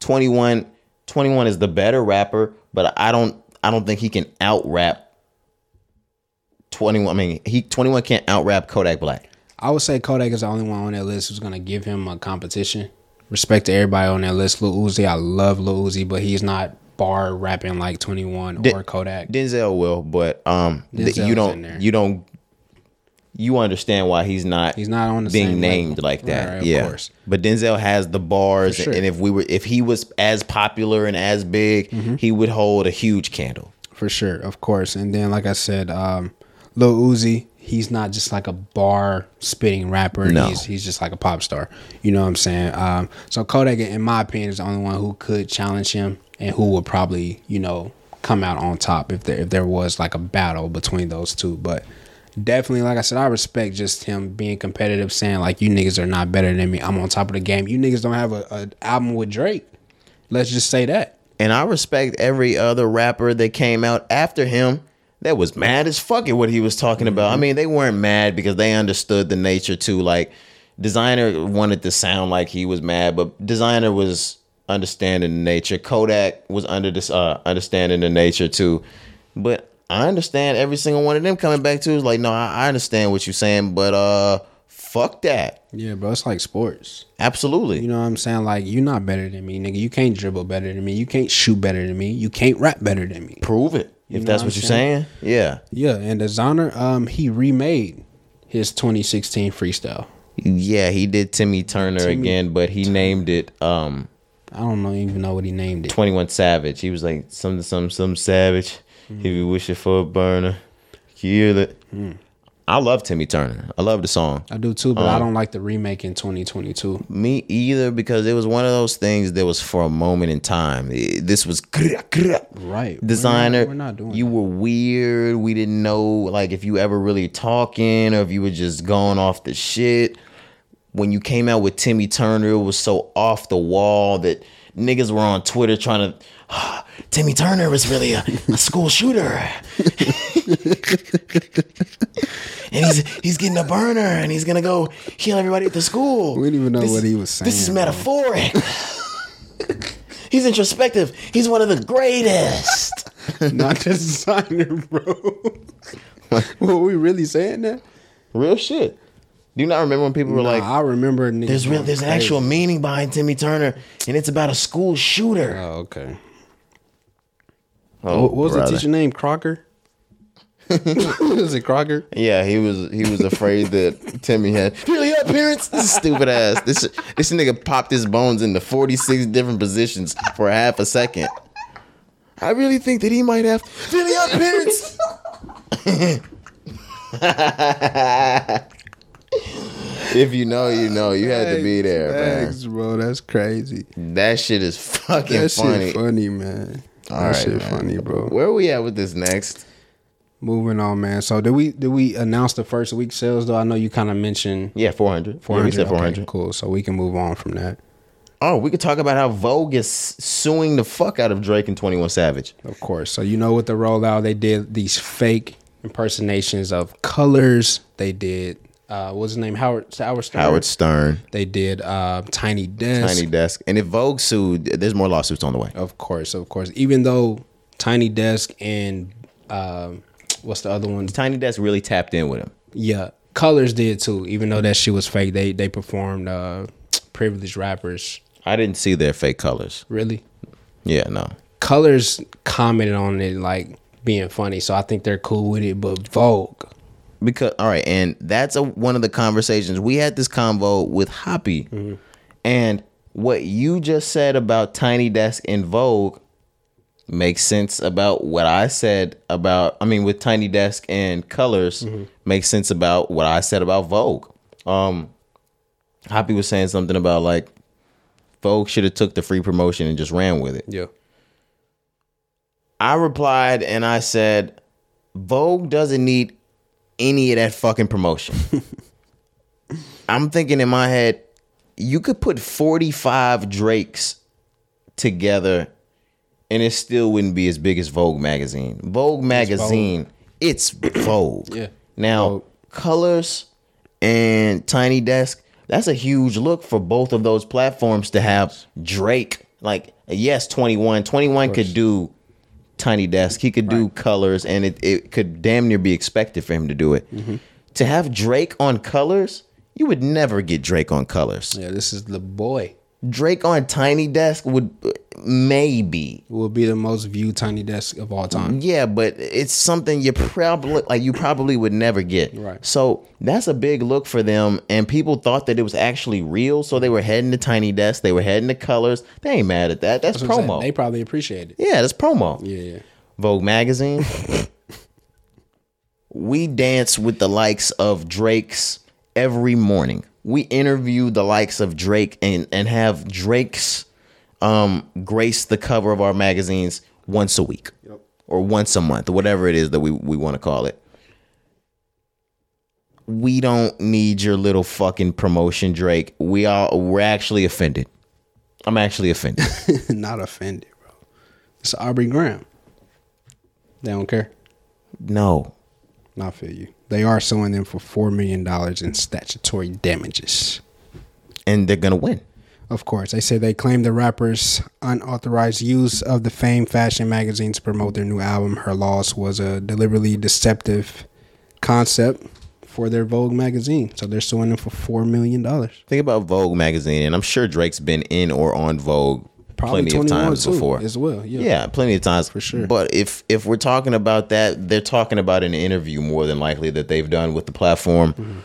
21, 21 is the better rapper, but I don't I don't think he can out rap 21. I mean, he 21 can't out rap Kodak Black. I would say Kodak is the only one on that list who's gonna give him a competition. Respect to everybody on that list. Lil Uzi, I love Lil Uzi, but he's not bar rapping like 21 Di- or Kodak. Denzel will, but um, th- you don't you don't you understand why he's not He's not on the being named level. like that. Right, yeah, course. but Denzel has the bars, sure. and if we were if he was as popular and as big, Mm-hmm. he would hold a huge candle. For sure, of course. And then, like I said, um, Lil Uzi, he's not just like a bar spitting rapper. No. He's he's just like a pop star. You know what I'm saying? Um, so Kodak, in my opinion, is the only one who could challenge him and who would probably, you know, come out on top if there if there was like a battle between those two. But definitely, like I said, I respect just him being competitive, saying like, "You niggas are not better than me. I'm on top of the game. You niggas don't have a, a album with Drake. Let's just say that." And I respect every other rapper that came out after him that was mad as fuck at what he was talking about. Mm-hmm. I mean, they weren't mad because they understood the nature too. Like, Desiigner wanted to sound like he was mad, but Desiigner was understanding the nature. Kodak was under this uh understanding the nature too. But I understand every single one of them coming back to is like, no, I, I understand what you're saying, but uh fuck that. Yeah, bro, it's like sports. Absolutely. You know what I'm saying? Like, you're not better than me, nigga. You can't dribble better than me. You can't shoot better than me. You can't rap better than me. Prove it. If that's what what you're saying. Yeah. Yeah, and Desiigner, um, he remade his 2016 freestyle. Yeah, he did Timmy Turner Timmy again, but he named it um I don't know, even know what he named it. 21 Savage. He was like some some some savage. If you wish it for a burner, kill it. I love Timmy Turner. I love the song. I do too, but I don't like the remake in 2022. Me either because it was one of those things that was for a moment in time. Eh, This was Right. We're Desiigner. not- we're not doing you that. were weird. We didn't know like if you ever really talking or if you were just going off the shit. When you came out with Timmy Turner, it was so off the wall that niggas were on Twitter trying to. "Ah, Timmy Turner was really a, a school shooter, and he's he's getting a burner, and he's gonna go kill everybody at the school. We didn't even know This- what he was saying. This is metaphoric. he's introspective. He's one of the greatest. Not just Desiigner, bro. What were we really saying there? Real shit. Do you not remember when people were Nah, like, I remember niggas "There's real, going there's an actual meaning behind Timmy Turner, and it's about a school shooter." Oh, okay. Oh, what was brother. the teacher name? Crocker. was it Crocker? Yeah, he was he was afraid that Timmy had really up parents. This stupid ass. This this nigga popped his bones into 46 different positions for half a second. I really think that he might have really up parents. if you know, you know. You had to be there, man. Bro. That's crazy. That shit is fucking That funny. shit funny, man. All that right, shit man. funny, bro. Where we at with this next? Moving on, man. So did we did we announce the first week sales though? I know you kind of mentioned Yeah, 400. 400. Yeah, 400. Okay, cool. So we can move on from that. Oh, we could talk about how Vogue is suing the fuck out of Drake and 21 Savage. Of course. So you know with the rollout, they did these fake impersonations of colors. They did uh what's his name? Howard Howard Stern. Howard Stern, They did uh Tiny Desk. Tiny Desk. And if Vogue sued, there's more lawsuits on the way. Of course, of course. Even though Tiny Desk and um what's the other one? Tiny Desk really tapped in with him. Yeah, Colors did too. Even though that shit was fake, they they performed uh privileged rappers. I didn't see their fake colors. Really, Yeah, no. Colors commented on it like being funny, so I think they're cool with it. But Vogue, Because all right, and that's a, one of the conversations we had this convo with Hoppy, and what you just said about Tiny Desk and Vogue makes sense about what I said about. I mean, with Tiny Desk and Colors makes sense about what I said about Vogue. Um, Hoppy was saying something about like Vogue should have took the free promotion and just ran with it. yeah, I replied and I said, Vogue doesn't need any of that fucking promotion. I'm thinking in my head, you could put 45 Drakes together and it still wouldn't be as big as Vogue magazine. Vogue magazine, it's Vogue. Yeah. Now, Vogue. Colors and Tiny Desk, that's a huge look for both of those platforms to have Drake. Like, yes, 21. 21 could do Tiny Desk. He could do Colors, and it, it could damn near be expected for him to do it. Mm-hmm. To have Drake on Colors, you would never get Drake on Colors. yeah. This is the boy. Drake on Tiny Desk would maybe. Will be the most viewed Tiny Desk of all time. Yeah, but it's something you probably like you probably would never get. Right. So that's a big look for them, and people thought that it was actually real, so they were heading to Tiny Desk. They were heading to Colors. They ain't mad at that. That's, That's what I'm saying. promo. They probably appreciate it. yeah, that's promo. Yeah, yeah. Vogue magazine. we dance with the likes of Drake's every morning. We interview the likes of Drake and and have Drake's um grace the cover of our magazines once a week or once a month, or whatever it is that we we want to call it. We don't need your little fucking promotion, Drake. We are we're actually offended. I'm actually offended. Not offended, bro. It's Aubrey Graham. They don't care. no. I feel you. They are suing them for four million dollars in statutory damages. And they're gonna win. Of course, they say they claim the rapper's unauthorized use of the Fame fashion magazine to promote their new album. Her loss was a deliberately deceptive concept for their Vogue magazine. So they're suing them for four million dollars. Think about Vogue magazine, and I'm sure Drake's been in or on Vogue plenty of times before. as well. Yeah. Yeah, plenty of times For sure. But if if we're talking about that, they're talking about an interview more than likely that they've done with the platform. Mm-hmm.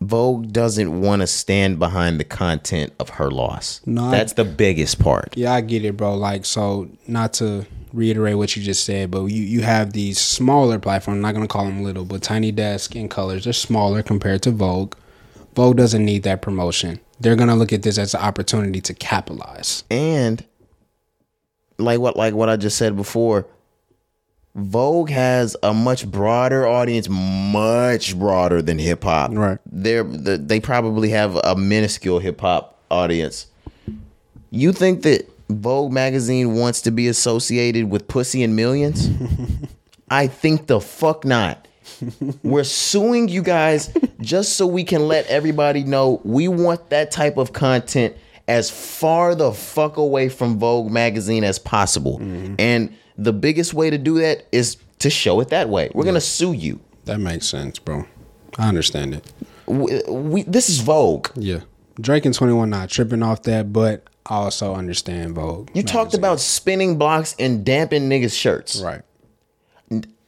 Vogue doesn't want to stand behind the content of her loss. No, I- That's the biggest part. Yeah, I get it, bro. Like, so not to reiterate what you just said, but you you have these smaller platforms. I'm not gonna call them little, but Tiny Desk and Colors. They're smaller compared to Vogue. Vogue doesn't need that promotion. They're gonna look at this as an opportunity to capitalize. and like what like what I just said before, Vogue has a much broader audience, much broader than hip hop. Right. They're they probably have a minuscule hip hop audience. You think that Vogue magazine wants to be associated with pussy and millions? I think the fuck not. We're suing you guys just so we can let everybody know we want that type of content as far the fuck away from Vogue magazine as possible. Mm-hmm. And the biggest way to do that is to show it that way. We're going to sue you. That makes sense, bro. I understand it. We, we, this is Vogue. Yeah. Drake and 21 not tripping off that, but I also understand Vogue. You talked about spinning blocks and damping niggas' shirts. Right.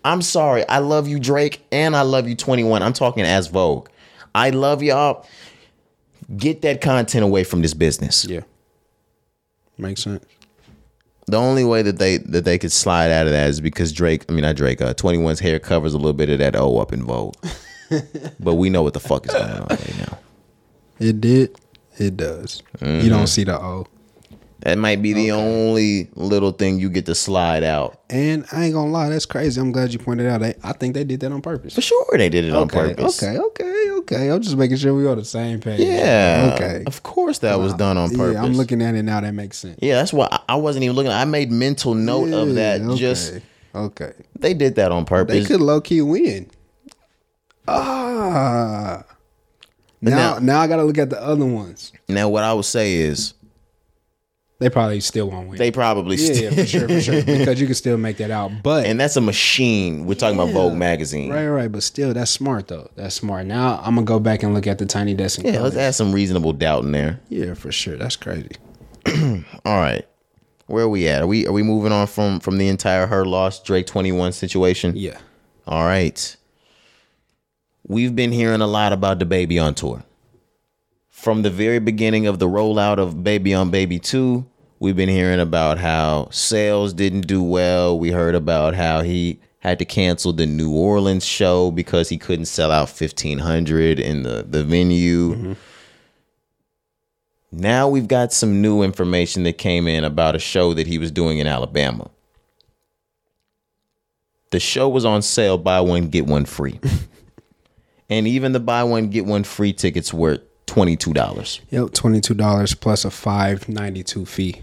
I'm sorry. I love you, Drake, and I love you, 21. I'm talking as Vogue. I love y'all. Get that content away from this business. Yeah. Makes sense. The only way that they that they could slide out of that is because Drake, I mean not Drake, uh, 21's hair covers a little bit of that O up in Vogue. but we know what the fuck is going on right now. It did. It does. You don't see the O. That might be the only little thing you get to slide out. And I ain't gonna lie, that's crazy. I'm glad you pointed out. They, I think they did that on purpose. For sure they did it on purpose. okay, okay, okay. I'm just making sure we are on the same page. Yeah. Okay. Of course that was done on purpose. Yeah, I'm looking at it now. That makes sense. Yeah, that's why I- I wasn't even looking. I made mental note of that. Okay, Just okay. they did that on purpose. They could low key win. Ah. Now, now- now I got to look at the other ones. now, what I would say is They probably still won't win. they probably yeah, still, yeah, for sure, for sure. Because you can still make that out. But and that's a machine. We're talking about Vogue magazine. right, right. But still, that's smart though. That's smart. Now I'm gonna go back and look at the tiny desk. And Yeah, let's add some reasonable doubt in there. Yeah, for sure. That's crazy. All right, where are we at? Are we are we moving on from from the entire Her Loss Drake twenty one situation? Yeah. All right. We've been hearing a lot about DaBaby on tour. From the very beginning of the rollout of Baby on Baby 2, we've been hearing about how sales didn't do well. We heard about how he had to cancel the New Orleans show because he couldn't sell out 1500 in the the venue. Mm-hmm. Now we've got some new information that came in about a show that he was doing in Alabama. The show was on sale, buy one, get one free. and even the buy one, get one free tickets were $22. Yep. Twenty two dollars plus a five ninety two fee.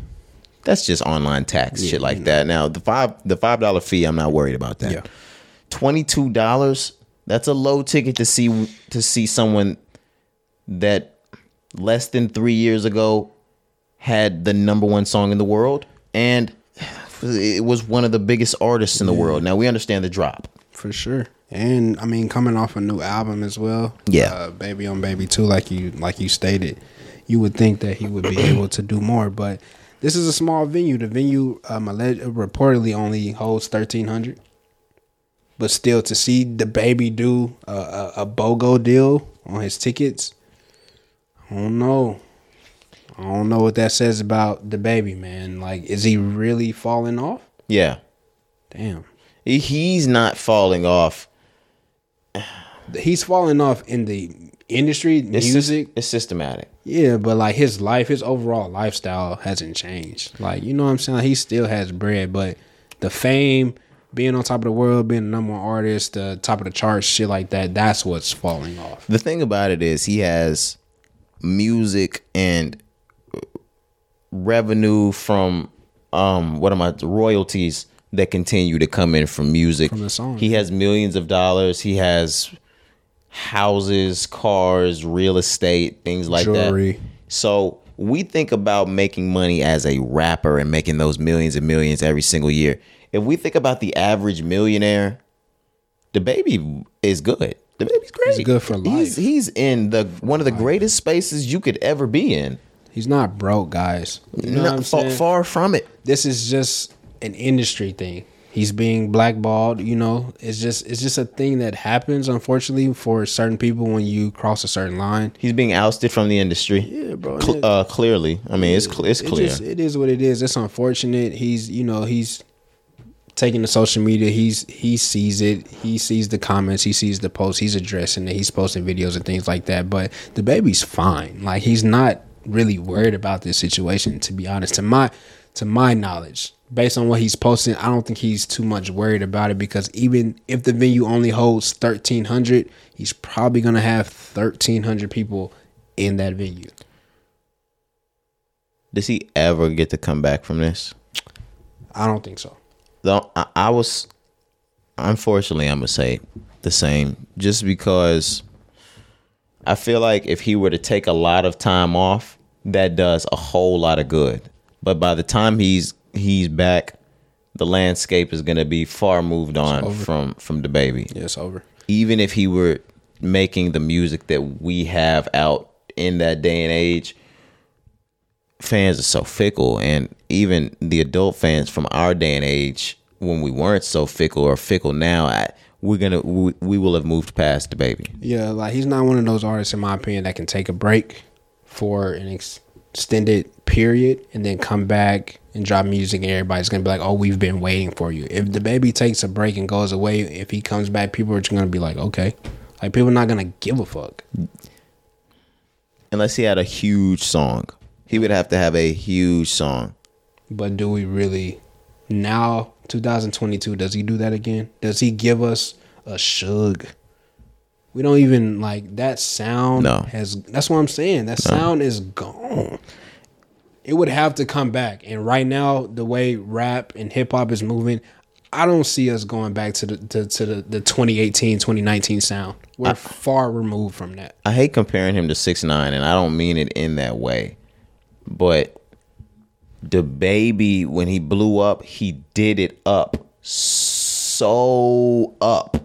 That's just online tax, shit like that. Now the five the five dollar fee, I'm not worried about that. Yeah. Twenty two dollars, that's a low ticket to see to see someone that less than three years ago had the number one song in the world and it was one of the biggest artists in the world. Now we understand the drop. For sure. And I mean coming off a new album as well. Yeah. Uh, baby on baby too, like you like you stated. You would think that he would be able to do more, but this is a small venue. The venue um, alleged, reportedly only holds thirteen hundred. But still, to see DaBaby do a, a, a BOGO deal on his tickets, I don't know. I don't know what that says about DaBaby, man. Like, is he really falling off? Yeah. Damn. He's not falling off. He's falling off in the industry, It's music. it's systematic. Yeah, but like his life, his overall lifestyle hasn't changed. Like, you know what I'm saying? He still has bread, but the fame, being on top of the world, being the number one artist, the top of the charts, shit like that, that's what's falling off. The thing about it is he has music and revenue from um what am I royalties that continue to come in from music. From the song. He has millions of dollars. He has houses, cars, real estate, things like Jewelry. that. So we think about making money as a rapper and making those millions and millions every single year. If we think about the average millionaire, DaBaby is good. DaBaby's great. good for life. he's in the one of the greatest spaces you could ever be in. He's not broke, guys. You know No, what I'm saying? far from it. this is just an industry thing. He's being blackballed, you know. It's just it's just a thing that happens unfortunately for certain people when you cross a certain line. He's being ousted from the industry. Yeah, bro. Cl- uh, clearly, I mean, it's cl- it's It clear. just- it is what it is. It's unfortunate. He's you know he's taking to social media. He's he sees it. He sees the comments. He sees the posts. He's addressing it. He's posting videos and things like that. But DaBaby's fine. Like he's not really worried about this situation. To be honest, to my to my knowledge, based on what he's posting, I don't think he's too much worried about it because even if the venue only holds thirteen hundred, he's probably gonna have thirteen hundred people in that venue. does he ever get to come back from this? I don't think so. Though I, I was, unfortunately, I'm gonna say the same, just because I feel like if he were to take a lot of time off, that does a whole lot of good. But by the time he's he's back, the landscape is gonna be far moved on from from DaBaby. Yeah, it's over. Even if he were making the music that we have out in that day and age, fans are so fickle, and even the adult fans from our day and age, when we weren't so fickle or fickle now, I, we're gonna we, we will have moved past DaBaby. Yeah, like he's not one of those artists, in my opinion, that can take a break for an ex- extended period and then come back and drop music, and everybody's gonna be like, "Oh, we've been waiting for you." If DaBaby takes a break and goes away, if he comes back, people are just gonna be like, "Okay," like people are not gonna give a fuck. Unless he had a huge song, he would have to have a huge song. But do we really now 2022 does he do that again? Does he give us a Suge? We don't even like that sound No. has that's what I'm saying. That sound is gone. It would have to come back. And right now, the way rap and hip hop is moving, I don't see us going back to the to, to the, the 2018, 2019 sound. We're far removed from that. I hate comparing him to six nine, and I don't mean it in that way. But DaBaby, when he blew up, he did it up so up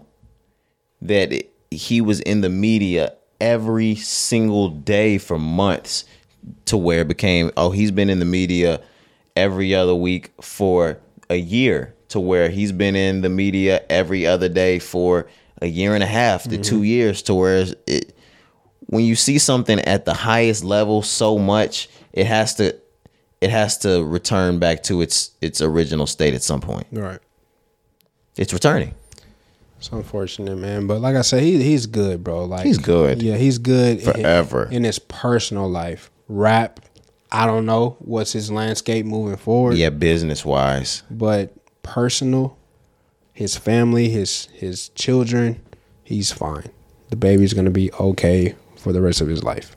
that it, he was in the media every single day for months to where it became oh he's been in the media every other week for a year to where he's been in the media every other day for a year and a half to two mm-hmm. years to where it when you see something at the highest level so much it has to it has to return back to its its original state at some point. Right. it's returning It's unfortunate, man. But like I said, he he's good, bro. Like He's good. Yeah, he's good in- Forever. in, his personal life. Rap, I don't know what's his landscape moving forward. yeah business wise But personal, his family, his his children, he's fine. DaBaby's gonna be okay for the rest of his life.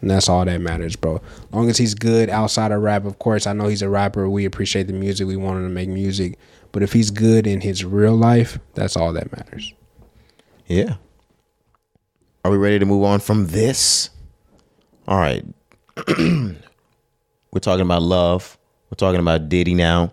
And that's all that matters, bro. long as he's good outside of rap, of course, I know he's a rapper. We appreciate the music. We want him to make music. But if he's good in his real life, that's all that matters. Yeah. Are we ready to move on from this? All right. We're talking about love. We're talking about Diddy now.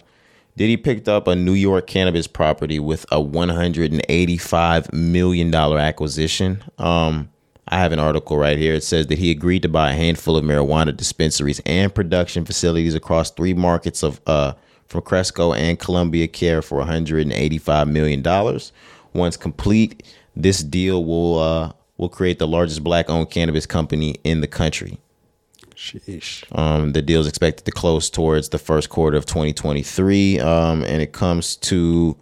Diddy picked up a New York cannabis property with a $185 million acquisition. Um, I have an article right here. It says that he agreed to buy a handful of marijuana dispensaries and production facilities across three markets of uh, from Cresco and Columbia Care for 185 million dollars. Once complete, this deal will uh, will create the largest black-owned cannabis company in the country. Sheesh. Um, the deal is expected to close towards the first quarter of 2023, um, and it comes to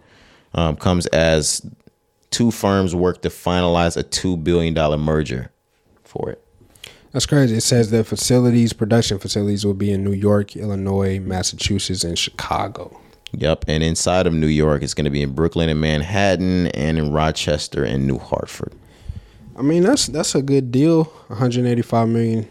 um, comes as two firms work to finalize a two billion dollar merger for it. That's crazy. It says the facilities, production facilities, will be in New York, Illinois, Massachusetts, and Chicago. Yep, and inside of New York, it's going to be in Brooklyn and Manhattan, and in Rochester and New Hartford. I mean, that's that's a good deal. 185 million.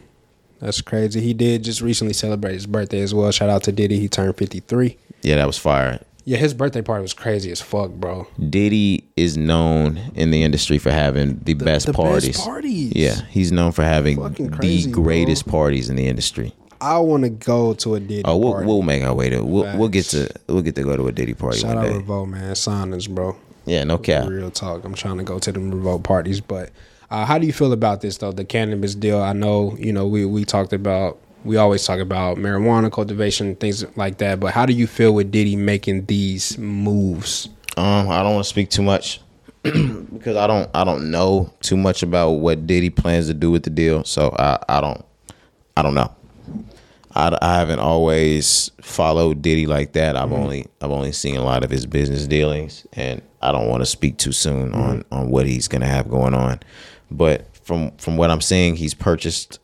That's crazy. He did just recently celebrate his birthday as well. Shout out to Diddy. He turned 53. Yeah, that was fire. Yeah, his birthday party was crazy as fuck, bro. Diddy is known in the industry for having the, best the best parties. parties. Yeah, he's known for having crazy, the bro. greatest parties in the industry. I want to go to a Diddy party. Oh, we'll, party. we'll make our way to we'll, we'll get to we'll get to go to a Diddy party Shout one out day. Revolt, man. Sign bro. Yeah, no cap. Real talk. I'm trying to go to them Revolt parties. But uh, how do you feel about this, though? The cannabis deal. I know, you know, we, we talked about, we always talk about marijuana cultivation, things like that. But how do you feel with Diddy making these moves? Um, I don't want to speak too much because I don't I don't know too much about what Diddy plans to do with the deal. So I I don't I don't know. I, I haven't always followed Diddy like that. I've only I've only seen a lot of his business dealings, and I don't want to speak too soon on on what he's gonna have going on. But from from what I'm seeing, he's purchased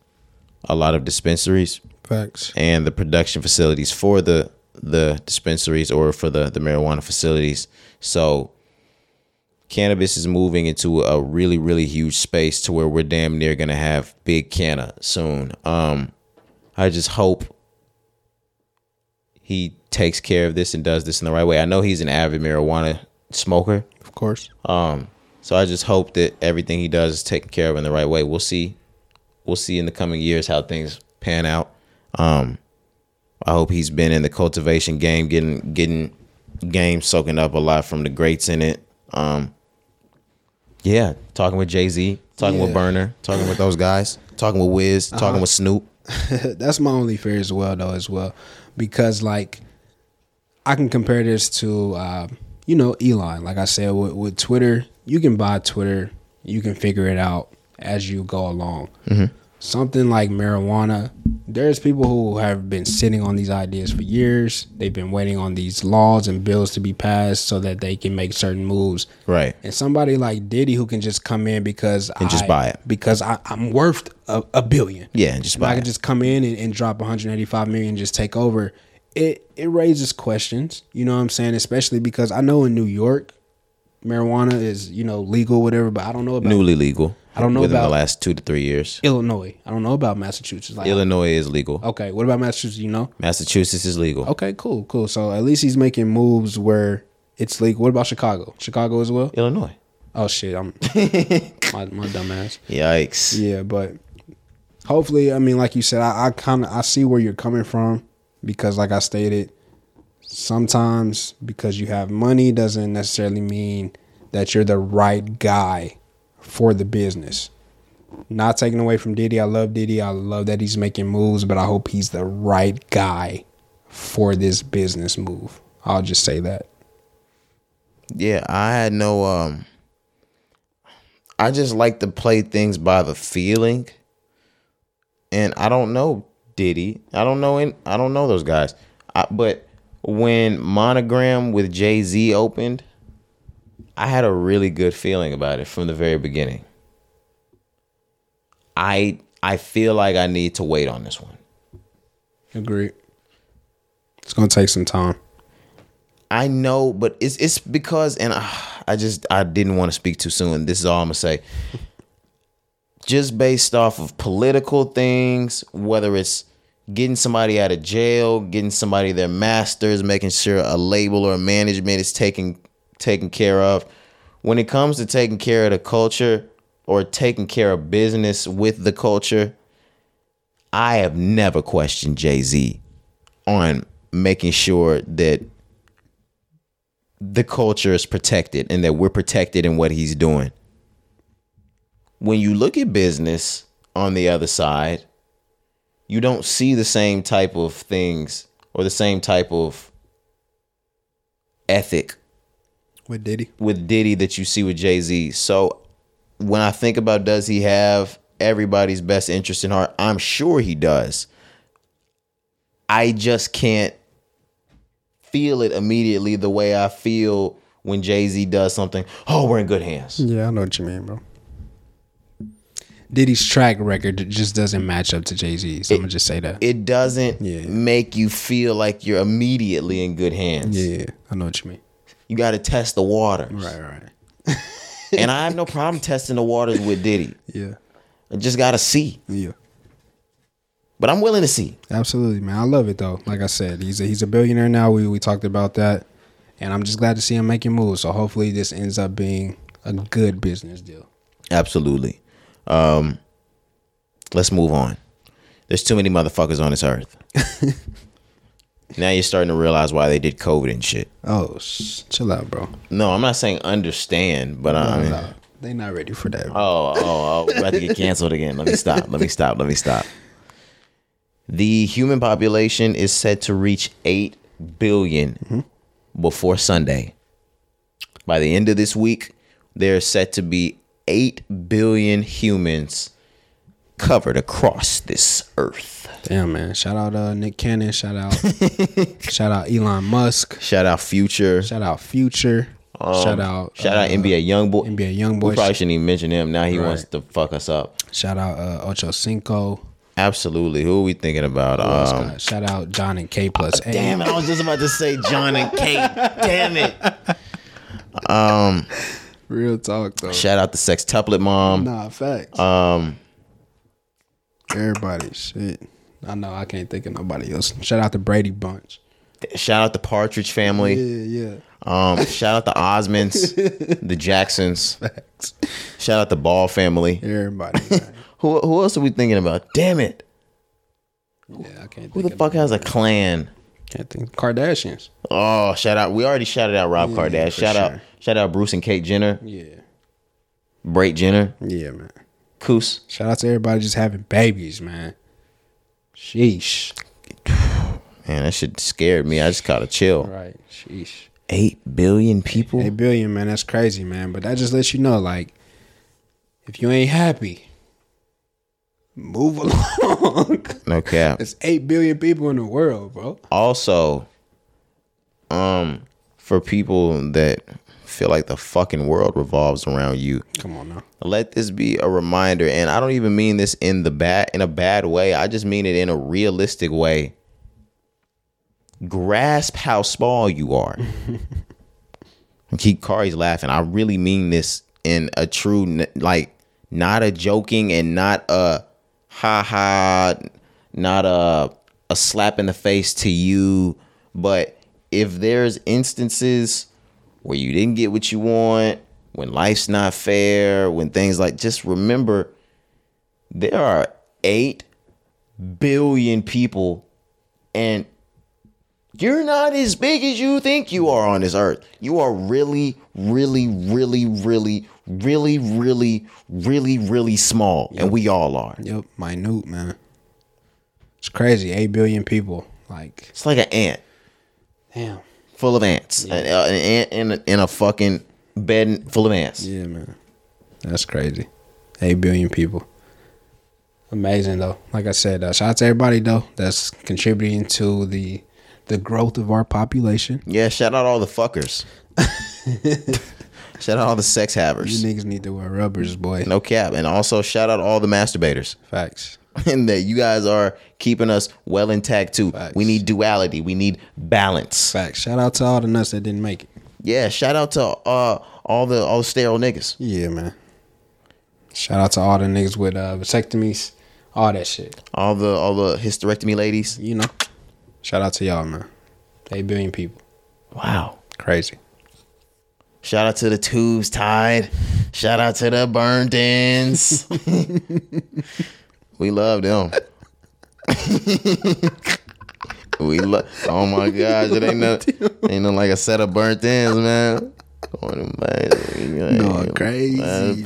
a lot of dispensaries Facts. and the production facilities for the the dispensaries or for the the marijuana facilities. So cannabis is moving into a really really huge space to where we're damn near going to have big canna soon. Um I just hope he takes care of this and does this in the right way. I know he's an avid marijuana smoker. Of course. Um, so I just hope that everything he does is taken care of in the right way. We'll see. We'll see in the coming years how things pan out. Um, I hope he's been in the cultivation game, getting getting game soaking up a lot from the greats in it. Um, yeah, talking with Jay Z, talking with Yeah. Berner, talking with those guys, talking with Wiz, talking with Snoop. That's my only fear as well, though, as well, because like I can compare this to uh, you know Elon. Like I said, with, with Twitter, you can buy Twitter, you can figure it out as you go along. Something like marijuana, there's people who have been sitting on these ideas for years. They've been waiting on these laws and bills to be passed so that they can make certain moves. Right. And somebody like Diddy who can just come in because And just I- buy it. because I, I'm worth a, a billion. Yeah, and just And buy I can it. just come in and, and drop 185 million and just take over. It it raises questions, you know what I'm saying? Especially because I know in New York, marijuana is you know legal, whatever. But I don't know about Newly legal. I don't know within about- the last two to three years. Illinois. I don't know about Massachusetts. Like, Illinois is legal. okay, what about Massachusetts? You know? Massachusetts is legal. Okay, cool, cool. So at least he's making moves where it's legal. What about Chicago? Chicago as well? Illinois. Oh shit, I'm my my dumb ass. Yikes. Yeah, but hopefully, I mean, like you said, I, I kind of I see where you're coming from because, like I stated, sometimes because you have money doesn't necessarily mean that you're the right guy for the business. Not taking away from Diddy, I love Diddy. I love that he's making moves, but I hope he's the right guy for this business move. I'll just say that. Yeah, I had no um I just like to play things by the feeling. And I don't know Diddy. I don't know in, I don't know those guys. I, but when Monogram with Jay-Z opened, I had a really good feeling about it from the very beginning. I I feel like I need to wait on this one. Agreed. It's gonna take some time. I know, but it's it's because, and uh, I just I didn't want to speak too soon. This is all I'm gonna say. Just based off of political things, whether it's getting somebody out of jail, getting somebody their masters, making sure a label or management is taken taken care of. When it comes to taking care of the culture or taking care of business with the culture, I have never questioned Jay Z on making sure that the culture is protected and that we're protected in what he's doing. When you look at business on the other side, you don't see the same type of things or the same type of ethic With Diddy. with Diddy that you see with Jay Z. So when I think about does he have everybody's best interest in heart, I'm sure he does. I just can't feel it immediately the way I feel when Jay Z does something. Oh, we're in good hands. Yeah, I know what you mean, bro. Diddy's track record just doesn't match up to Jay Z's. I'm gonna just say that. It doesn't Yeah. make you feel like you're immediately in good hands. yeah, I know what you mean. You got to test the waters. Right, right. and I have no problem testing the waters with Diddy. Yeah, I just got to see. yeah, But I'm willing to see. absolutely, man. I love it though. Like I said, he's a, he's a billionaire now. We we talked about that, and I'm just glad to see him making moves. So hopefully, this ends up being a good business deal. Absolutely. Um, let's move on. There's too many motherfuckers on this earth. now you're starting to realize why they did COVID and shit. Oh, sh- chill out, bro. No, I'm not saying understand, but I mean, no, they not ready for that. Oh, oh, oh, about to get canceled again. Let me stop. Let me stop. Let me stop. The human population is set to reach 8 billion before Sunday. By the end of this week, there are set to be 8 billion humans covered across this earth. Damn, man. Shout out uh, Nick Cannon. Shout out, shout out Elon Musk. Shout out Future. Shout out Future. shout out, Um, Shout out uh, NBA Youngboy. NBA YoungBoy. We probably shouldn't even mention him. Now he Right. wants to fuck us up. Shout out uh, Ocho Cinco. Absolutely. Who are we thinking about? Um, Uh, shout out John and K plus eight. Damn it, I was just about to say John and Kate. Damn it. Um. Real talk though. Shout out the sex sextuplet mom. Nah, facts. Um, Everybody, shit. I know I can't think of nobody else. Shout out to Brady Bunch. Shout out the Partridge family. yeah. Yeah. Um, shout out the Osmonds, the Jacksons. Shout out the Ball family. Everybody. Who who else are we thinking about? Damn it! yeah, I can't. Who the fuck has a clan? Can't think. Kardashians. Oh, shout out! We already shouted out Rob Yeah, Kardashian. Shout out! Shout out Bruce and Kate Jenner, Yeah. Brait Jenner, Yeah, man. Koos. Shout out to everybody just having babies, man. Sheesh. Man, that shit scared me. I just gotta chill. Right. Sheesh. Eight billion people. Eight billion, man. That's crazy, man. But that just lets you know, like, if you ain't happy, move along. No cap. There's eight billion people in the world, bro. also um for people that feel like the fucking world revolves around you. Come on now. let this be a reminder and i don't even mean this in the bad in a bad way. I just mean it in a realistic way. Grasp how small you are. Keep Cari's laughing. I really mean this in a true like not a joking and not a ha ha not a a slap in the face to you. But if there's instances where you didn't get what you want when life's not fair when things like just remember there are 8 billion people and you're not as big as you think you are on this earth. You are really, really, really, really, really, really, really, really small. And we all are. Yep. Minute, man. It's crazy. Eight billion people. Like, It's like an ant damn. Full of ants. An, uh, an ant in a, in a fucking bed full of ants. Yeah, man. That's crazy. Eight billion people. Amazing though. Like I said, uh, shout out to everybody though that's contributing to the the growth of our population. Yeah, shout out all the fuckers. shout out all the sex havers. You niggas need to wear rubbers, boy. No cap. And also shout out all the masturbators. Facts. and that you guys are keeping us well intact too. Facts. We need duality. We need balance. Facts. Shout out to all the nuts that didn't make it. Yeah, shout out to uh all the all the sterile niggas. Yeah, man. Shout out to all the niggas with uh, vasectomies, all that shit. All the all the hysterectomy ladies. You know. Shout out to y'all, man. Eight billion people. Wow. Crazy. Shout out to the tubes tied. Shout out to the burned ends. we love them. we love. Oh my gosh, it ain't no, ain't no like a set of burnt ends, man. Going crazy. And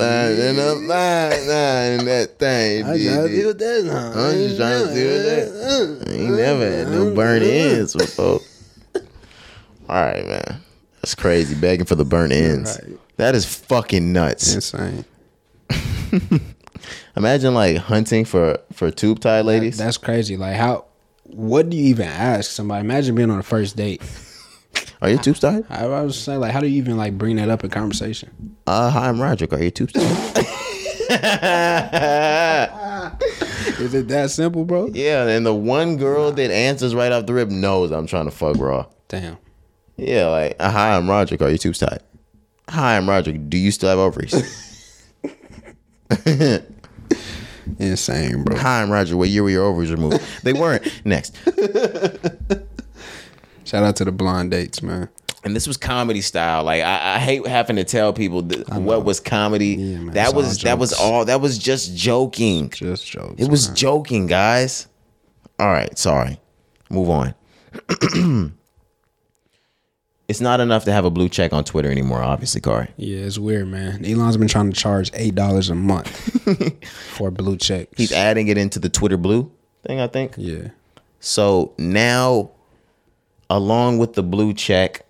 that thing. I gotta deal with that now. I'm just trying to see what that. I ain't never had no burnt ends before. All right, man. That's crazy. Begging for the burnt ends. Right. That is fucking nuts. Insane. Imagine like hunting for for tube tie ladies. That's crazy. Like how what do you even ask somebody? Imagine being on a first date. Are you tube tied? I I was saying like how do you even like bring that up in conversation? Uh, hi, I'm Roderick. Are you tube tied? Is it that simple, bro? yeah, and the one girl that answers right off the rip knows I'm trying to fuck raw. Damn. Yeah, like uh, hi, I'm Roderick. Are you tube tied? Hi, I'm Roderick. Do you still have ovaries? Insane, bro. Hi, I'm Roger. What year were your ovaries removed? They weren't. Next. Shout out to the blonde dates, man. And this was comedy style. Like I, I hate having to tell people what was comedy. Yeah, man, that was that was all that was just joking. Just jokes. It was man. joking, guys. All right, sorry. Move on. it's not enough to have a blue check on Twitter anymore, obviously, Cari. Yeah, it's weird, man. Elon's been trying to charge eight dollars a month for blue checks. He's adding it into the Twitter blue thing, I think. yeah. So now, along with the blue check,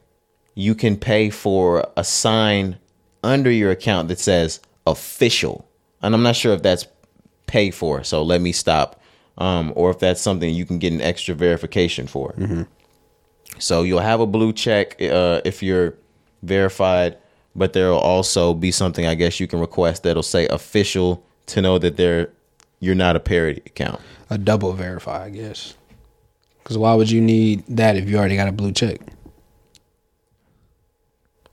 you can pay for a sign under your account that says official. And I'm not sure if that's pay for. So let me stop. Um, or if that's something you can get an extra verification for. So you'll have a blue check uh, if you're verified, but there will also be something I guess you can request that'll say official to know that they're you're not a parody account. A double verify, I guess. Because why would you need that if you already got a blue check?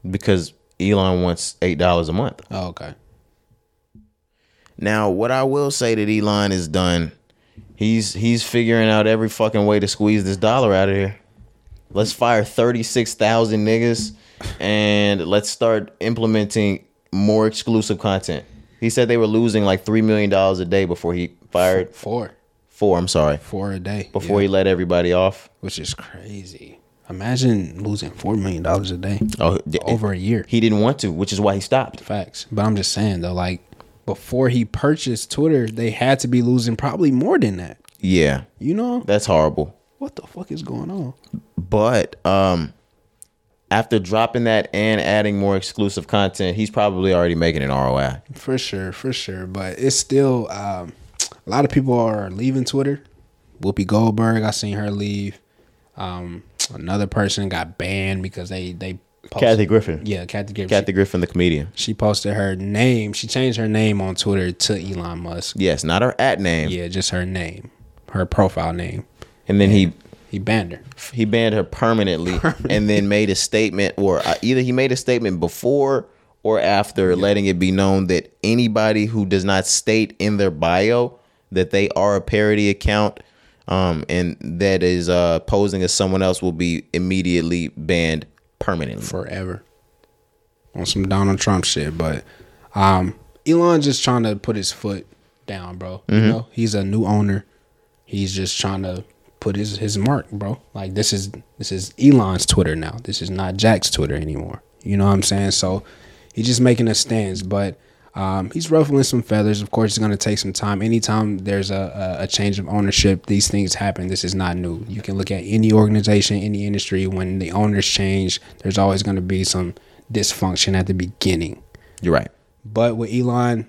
because Elon wants eight dollars a month. Oh, okay. Now, what I will say that Elon has done, he's he's figuring out every fucking way to squeeze this dollar out of here. Let's fire thirty six thousand niggas, and let's start implementing more exclusive content. He said they were losing like three million dollars a day before he fired Four. four. I'm sorry, Four a day. before Yeah. he let everybody off. which is crazy. Imagine losing four million dollars a day Oh, over a year. He didn't want to, which is why he stopped. Facts. But I'm just saying though, like before he purchased Twitter, they had to be losing probably more than that. Yeah, You know that's horrible. What the fuck is going on? But um, after dropping that and adding more exclusive content, he's probably already making an ROI. For sure, for sure. But it's still um, a lot of people are leaving Twitter. Whoopi Goldberg, I seen her leave. Um, another person got banned because they they posted, Kathy Griffin. Yeah, Kathy Griffin. Kathy Griffin, the comedian. She posted her name. She changed her name on Twitter to Elon Musk. Yes, not her at name. Yeah, just her name, her profile name. And then he He banned her. he banned her permanently, and then made a statement, or uh, either he made a statement before or after, letting it be known that anybody who does not state in their bio that they are a parody account, um, and that is uh, posing as someone else will be immediately banned permanently. forever on some Donald Trump shit. But um, Elon just trying to put his foot down, bro. You know, he's a new owner. He's just trying to put his his mark, bro. Like this is this is Elon's Twitter now. This is not Jack's Twitter anymore. You know what I'm saying? So he's just making a stance, but. Um, he's ruffling some feathers. Of course, it's going to take some time. Anytime there's a, a, a change of ownership, these things happen. This is not new. You can look at any organization, any industry. When the owners change, there's always going to be some dysfunction at the beginning. You're right. But with Elon,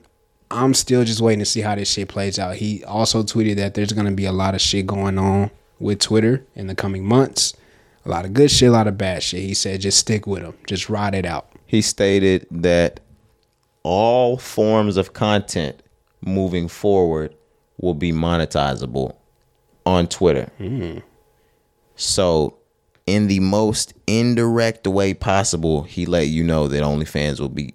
I'm still just waiting to see how this shit plays out. He also tweeted that there's gonna be a lot of shit going on with Twitter in the coming months. A lot of good shit, a lot of bad shit. He said just stick with him. Just ride it out. He stated that all forms of content moving forward will be monetizable on Twitter. Hmm. So, in the most indirect way possible, he let you know that OnlyFans will be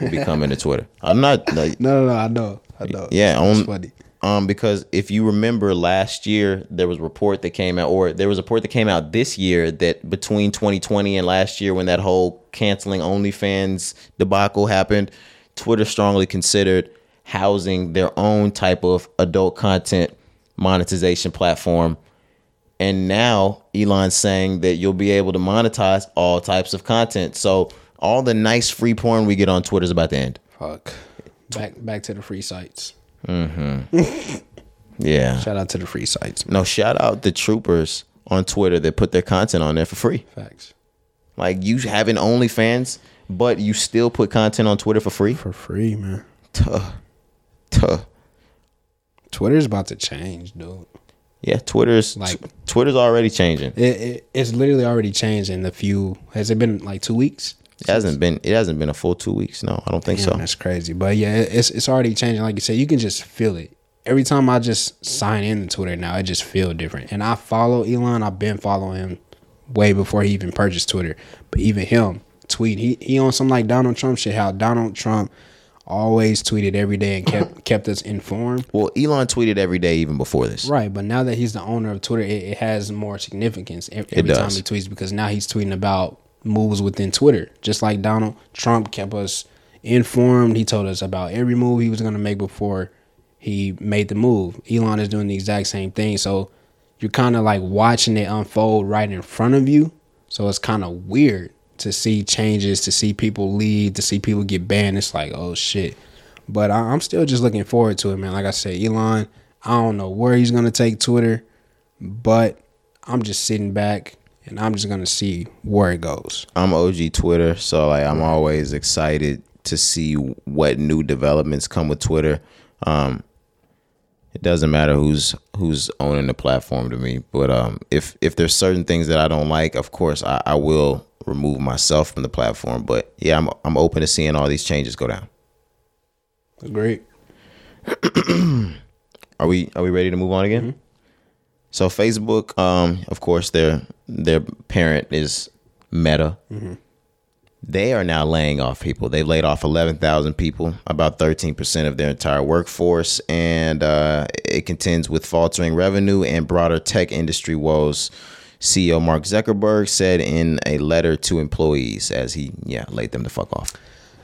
will be coming to Twitter. I'm not like, No, no, no. I know. I know. yeah, on, funny. Um, because if you remember last year, there was a report that came out, or there was a report that came out this year that between 2020 and last year, when that whole canceling OnlyFans debacle happened, Twitter strongly considered housing their own type of adult content monetization platform. And now Elon's saying that you'll be able to monetize all types of content. So all the nice free porn we get on Twitter is about to end. Fuck. Back back to the free sites. Mm-hmm. Yeah. Shout out to the free sites. No, shout out the troopers on Twitter that put their content on there for free. Facts. Like you having OnlyFans, but you still put content on Twitter for free. For free, man. Tuh. Tuh. Twitter's about to change, dude. Yeah, Twitter's Like- Twitter's already changing. It It, it it's literally already changed in the few has it been like two weeks? Hasn't been it hasn't been a full two weeks. No, I don't think Damn, so. That's crazy. But yeah, it's it's already changing. Like you said, you can just feel it. Every time I just sign in to Twitter now, it just feel different. And I follow Elon. I've been following him way before he even purchased Twitter. But even him tweet he he on some like Donald Trump shit. How Donald Trump always tweeted every day and kept kept us informed. Well, Elon tweeted every day even before this. Right, but now that he's the owner of Twitter, it, it has more significance ev- every time he tweets because now he's tweeting about moves within Twitter. Just like Donald Trump kept us informed. He told us about every move he was going to make before he made the move. Elon is doing the exact same thing. So you're kind of like watching it unfold right in front of you. So it's kind of weird to see changes, to see people leave, to see people get banned. It's like, oh shit. But I, I'm still just looking forward to it, man. Like I said, Elon, I don't know where he's gonna take Twitter, but I'm just sitting back and I'm just gonna see where it goes. I'm OG Twitter, so like I'm always excited to see what new developments come with Twitter. Um, it doesn't matter who's who's owning the platform to me, but um, if if there's certain things that I don't like, of course I, I will remove myself from the platform. But yeah, I'm I'm open to seeing all these changes go down. That's great. Are we are we ready to move on again? So Facebook, um, of course, their their parent is Meta. They are now laying off people. They've laid off eleven thousand people, about thirteen percent of their entire workforce, and uh, it contends with faltering revenue and broader tech industry woes. CEO Mark Zuckerberg said in a letter to employees as he yeah laid them the fuck off.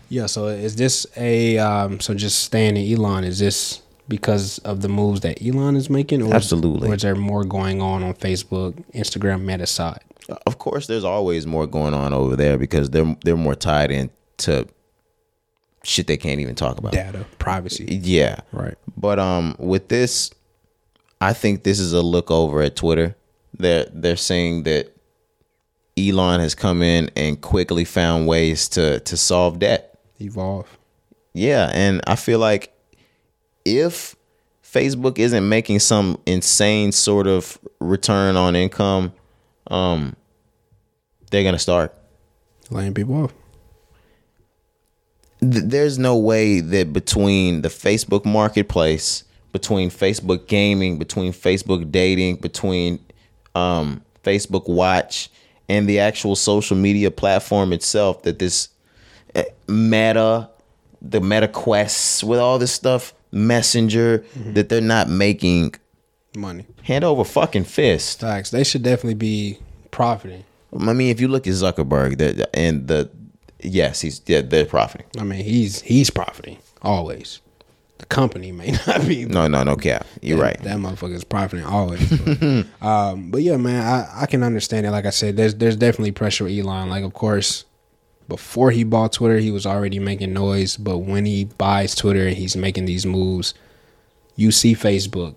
Yeah. So is this a um, so just staying in Elon? Is this because of the moves that Elon is making? Or Absolutely. Is, or is there more going on on Facebook, Instagram, Meta side? Of course, there's always more going on over there because they're they're more tied into shit they can't even talk about. Data, privacy. Yeah. Right. But um with this I think this is a look over at Twitter. They're they're saying that Elon has come in and quickly found ways to to solve debt. Evolve. Yeah, and I feel like if Facebook isn't making some insane sort of return on income, um they're going to start. Laying people off. th- there's no way that between the Facebook marketplace, between Facebook gaming, between Facebook dating, between um, Facebook Watch, and the actual social media platform itself, that this uh, Meta, the Meta Quests, with all this stuff, Messenger, that they're not making Money. hand over fucking fist. Facts. They should definitely be profiting. I mean, if you look at Zuckerberg, that and the yes, he's yeah, they're profiting. I mean, he's he's profiting always. The company may not be. No, no, no cap. You're that, right. That motherfucker's profiting always. But, um, but yeah, man, I, I can understand it. Like I said, there's there's definitely pressure with Elon. Like, of course, before he bought Twitter, he was already making noise. But when he buys Twitter and he's making these moves, you see Facebook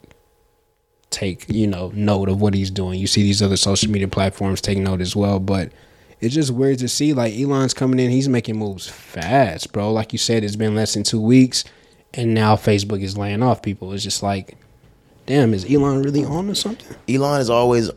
take you know note of what he's doing. You see these other social media platforms take note as well. But it's just weird to see like Elon's coming in, he's making moves fast, bro. Like you said, it's been less than two weeks, and now Facebook is laying off people. It's just like, damn, is Elon really on to something? Elon is always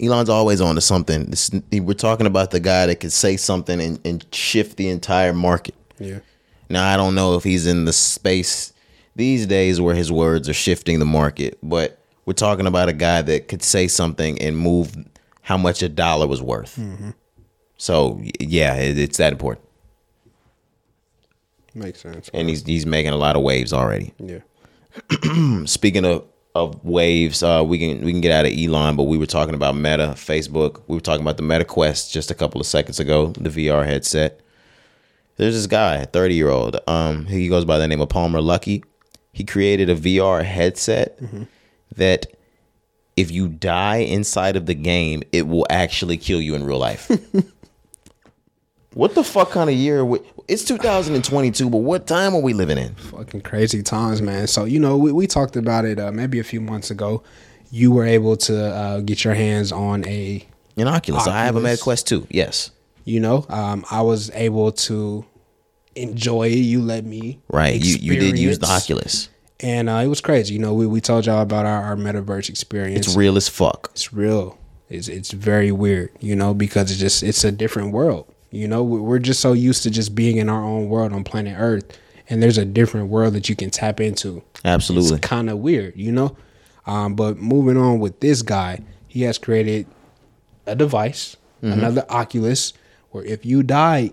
Elon's always on to something. This, we're talking about the guy that could say something and, and shift the entire market. Yeah. Now I don't know if he's in the space these days where his words are shifting the market, but we're talking about a guy that could say something and move how much a dollar was worth. Mm-hmm. So yeah, it, it's that important, Makes sense. and he's he's making a lot of waves already. Yeah. speaking of of waves, uh, we can we can get out of Elon, but we were talking about Meta, Facebook. We were talking about the Meta Quest just a couple of seconds ago, the VR headset. There's this guy, 30 year old. Um, he goes by the name of Palmer Luckey. He created a VR headset that if you die inside of the game, it will actually kill you in real life. what the fuck kind of year? we- It's 2022, but what time are we living in? Fucking crazy times, man. So, you know, we, we talked about it uh, maybe a few months ago. You were able to uh, get your hands on a, In Oculus, I have a Oculus. Meta Quest 2. Yes. you know, um, I was able to enjoy it. You let me. Right. You you did use the. Oculus. And uh, it was crazy. You know, we, we told y'all about our, our metaverse experience. It's real as fuck. it's real. It's it's very weird, you know, because it's just it's a different world. You know, We- we're just so used to just being in our own world on planet Earth, and there's a different world that you can tap into. Absolutely. It's kind of weird, you know. Um, but moving on with this guy, he has created a device, Mm-hmm. another Oculus, where if you die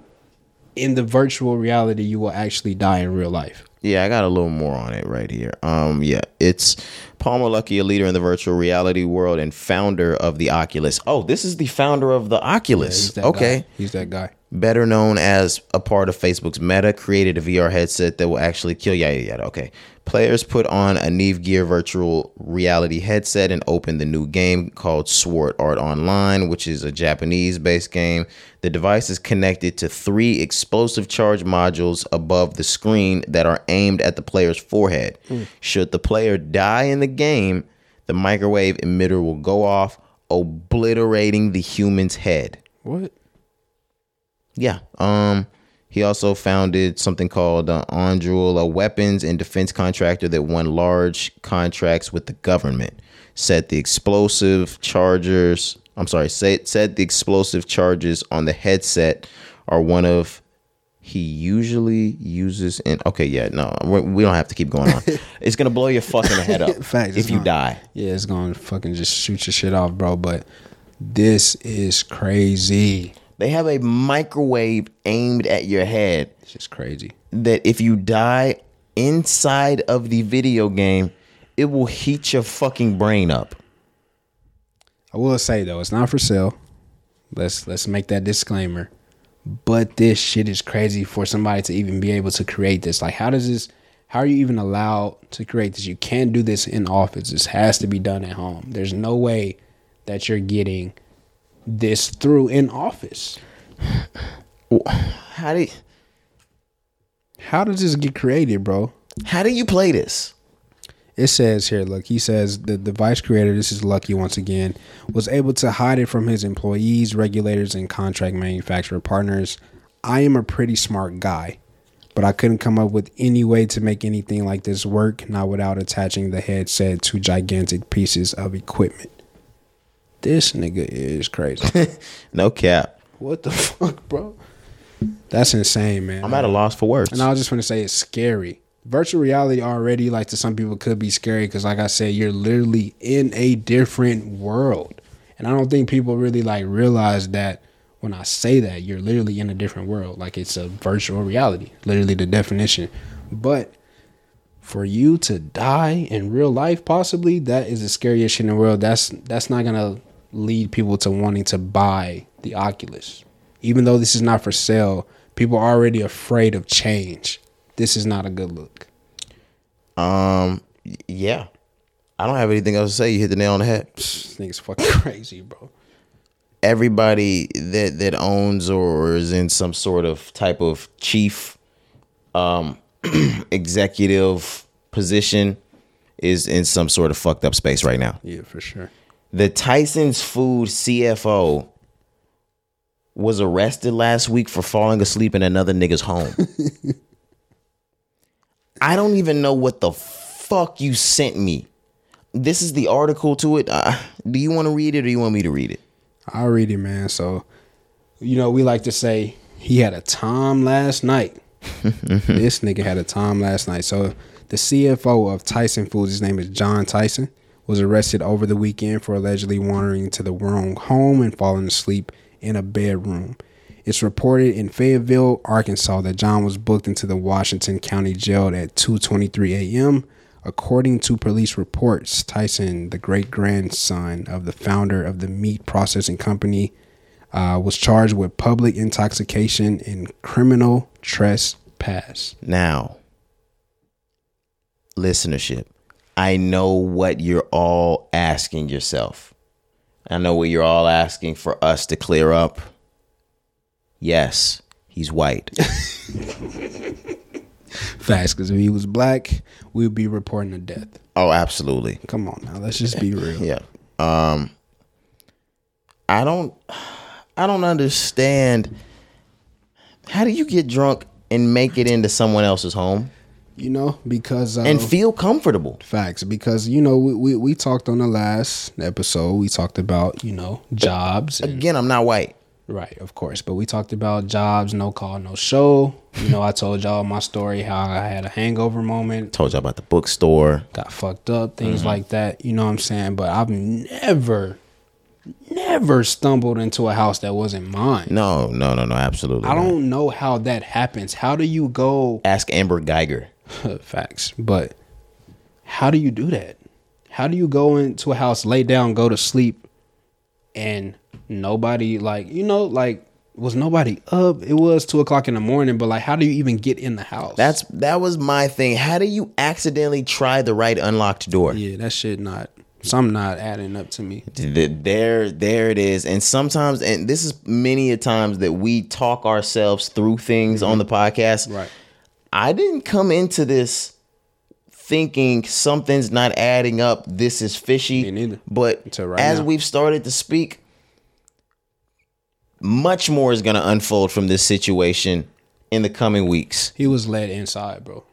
in the virtual reality, you will actually die in real life. Yeah, I got a little more on it right here. Um, yeah, it's Palmer Luckey, a leader in the virtual reality world and founder of the Oculus. Oh, this is the founder of the Oculus. He's okay. guy. he's that guy. Better known as a part of Facebook's Meta, created a VR headset that will actually kill yada yada. Okay. Players put on a NerveGear virtual reality headset and open the new game called Sword Art Online, which is a Japanese based game. The device is connected to three explosive charge modules above the screen that are aimed at the player's forehead. Hmm. Should the player die in the game, the microwave emitter will go off, obliterating the human's head. What? Yeah. Um. He also founded something called uh, Anduril, a weapons and defense contractor that won large contracts with the government. Said the explosive chargers. I'm sorry. Said said the explosive charges on the headset are one of he usually uses in. Okay, yeah, no, we don't have to keep going on. it's gonna blow your fucking head up Facts, if you not. die. Yeah, it's gonna fucking just shoot your shit off, bro. But this is crazy. They have a microwave aimed at your head. It's just crazy. that if you die inside of the video game, it will heat your fucking brain up. I will say though, it's not for sale. Let's let's make that disclaimer. But this shit is crazy for somebody to even be able to create this. Like, how does this? How are you even allowed to create this? You can't do this in office. This has to be done at home. There's no way that you're getting this through in office. How do you, How does this get created, bro? how do you play this? It says here, look, he says the device creator, this is Luckey once again, was able to hide it from his employees, regulators, and contract manufacturer partners. I am a pretty smart guy, but I couldn't come up with any way to make anything like this work, not without attaching the headset to gigantic pieces of equipment. This nigga is crazy. No cap. what the fuck, bro? That's insane, man. I'm at a loss for words. And I was just want to say it's scary. Virtual reality already, like to some people, could be scary because, like I said, you're literally in a different world, and I don't think people really like realize that when I say that you're literally in a different world. Like it's a virtual reality, literally the definition. But for you to die in real life, possibly that is the scariest shit in the world. That's that's not gonna lead people to wanting to buy the Oculus, even though this is not for sale. People are already afraid of change. This is not a good look. Um, yeah. I don't have anything else to say. You hit the nail on the head. This thing's fucking crazy, bro. Everybody that that owns or is in some sort of type of chief, um, executive position is in some sort of fucked up space right now. Yeah, for sure. The Tyson's Food CFO was arrested last week for falling asleep in another nigga's home. I don't even know what the fuck you sent me. This is the article to it. Uh, do you want to read it or do you want me to read it? I'll read it, man. So, you know, we like to say he had a time last night. this nigga had a time last night. So, the CFO of Tyson Foods, his name is John Tyson, was arrested over the weekend for allegedly wandering to the wrong home and falling asleep in a bedroom. It's reported in Fayetteville, Arkansas, that John was booked into the Washington County Jail at 2:23 a.m. According to police reports, Tyson, the great grandson of the founder of the meat processing company, uh, was charged with public intoxication and criminal trespass. Now, listenership, I know what you're all asking yourself. I know what you're all asking for us to clear up. Yes, he's white. Facts, because if he was black, we would be reporting a death. oh, absolutely. Come on now, let's just be real. Yeah. Um I don't I don't understand how do you get drunk and make it into someone else's home You know, because uh, and feel comfortable? Facts, because you know we, we we talked on the last episode. We talked about you know jobs, and, Again, I'm not white. right? Of course, but we talked about jobs, no call, no show. You know, I told y'all my story how I had a hangover moment, Told y'all about the bookstore. got fucked up, things like that. You know what I'm saying? But I've never, never stumbled into a house that wasn't mine. No, no, no, no, absolutely. I not. don't know how that happens. How do you go? ask Amber Guyger. Facts. But how do you do that? How do you go into a house, lay down, go to sleep, and nobody like you know like was nobody up? It was two o'clock in the morning, but like how do you even get in the house? That's that was my thing. How do you accidentally try the right unlocked door? yeah, that shit not some not adding up to me. There, there it is. And sometimes, and this is many a times that we talk ourselves through things on the podcast. Mm-hmm. Right. I didn't come into this thinking something's not adding up. This is fishy. But right as now. we've started to speak, much more is going to unfold from this situation in the coming weeks. He was led inside, bro.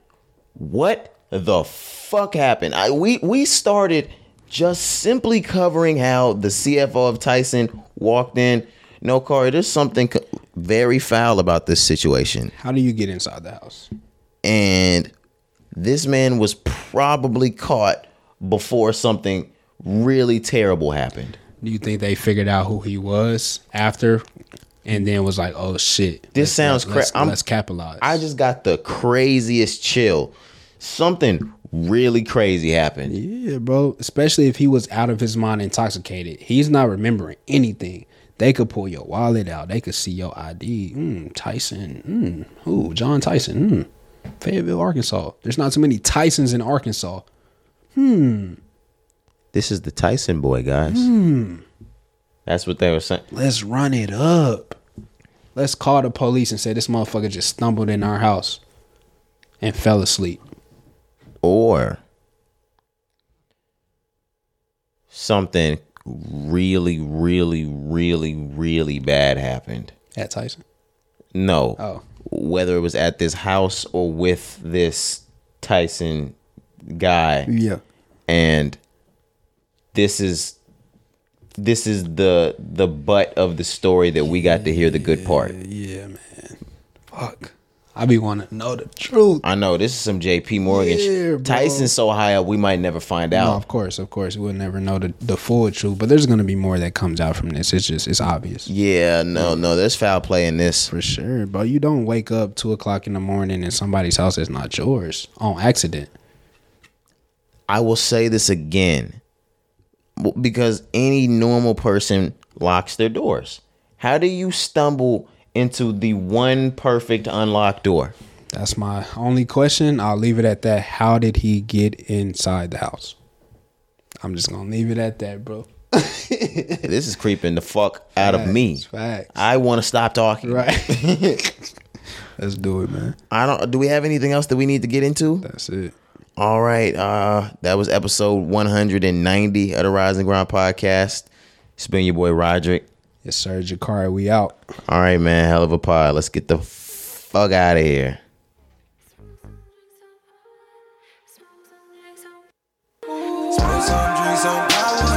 What the fuck happened? I we we started just simply covering how the CFO of Tyson walked in. No, Corey, there's something very foul about this situation. How do you get inside the house? And this man was probably caught before something really terrible happened. Do you think they figured out who he was after, and then was like, "Oh shit, This let's- sounds let's, cra- I'm- let's capitalize." I just got the craziest chill. Something really crazy happened. Yeah, bro. Especially if he was out of his mind intoxicated. He's not remembering anything. They could pull your wallet out. They could see your ID. Mm, Tyson. Mm, ooh, John Tyson. Mm. Fayetteville, Arkansas. There's not too many Tysons in Arkansas. Hmm. This is the Tyson boy, guys. Hmm. That's what they were saying. Let's run it up. Let's call the police and say this motherfucker just stumbled in our house and fell asleep. Or something really, really, really, really bad happened. At Tyson. No. Oh. Whether it was at this house or with this Tyson guy. Yeah. and this is this is the the butt of the story that we got to hear the good part. Yeah, man. Fuck. I be wanting to know the truth. I know this is some JP Morgan. Yeah. Tyson's so high up, we might never find No, out. of course, of course. We'll never know the, the full truth, but there's gonna be more that comes out from this. It's just it's obvious. Yeah, no, no, there's foul play in this. For sure. But you don't wake up two o'clock in the morning in somebody's house that's not yours on accident. I will say this again because any normal person locks their doors. How do you stumble into the one perfect unlocked door? That's my only question. I'll leave it at that. How did he get inside the house? I'm just gonna leave it at that, bro. This is creeping the fuck out of me. Facts. I want to stop talking. right. Let's do it, man. I don't. Do we have anything else that we need to get into? That's it. All right. Uh, that was episode 190 of the Rise & Grind podcast. It's been your boy Roderick. Yes, sir. Jakari, we out. All right, man. Hell of a pod. Let's get the fuck out of here. Smoke some, drink some power.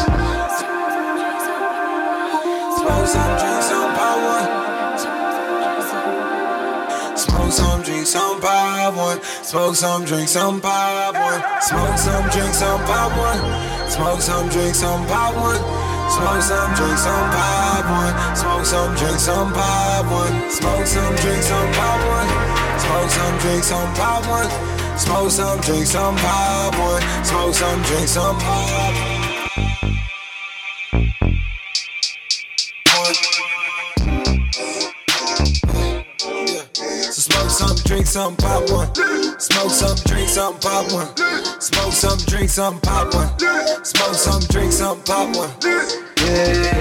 Smoke some, drink some pop one. Smoke some, drink some power. Smoke some, drink some power. Smoke some, drink some, pop one. Smoke some, drink some, pop one. Smoke some, drink some, pop one. Smoke some, drink some, pop one. Smoke some, drink some, pop one. Smoke some, drink some, pop. Smoke some, drink some, pop one. Smoke some, drink some, pop one. Smoke some, drink some, pop one. Smoke some, drink some, pop one yeah.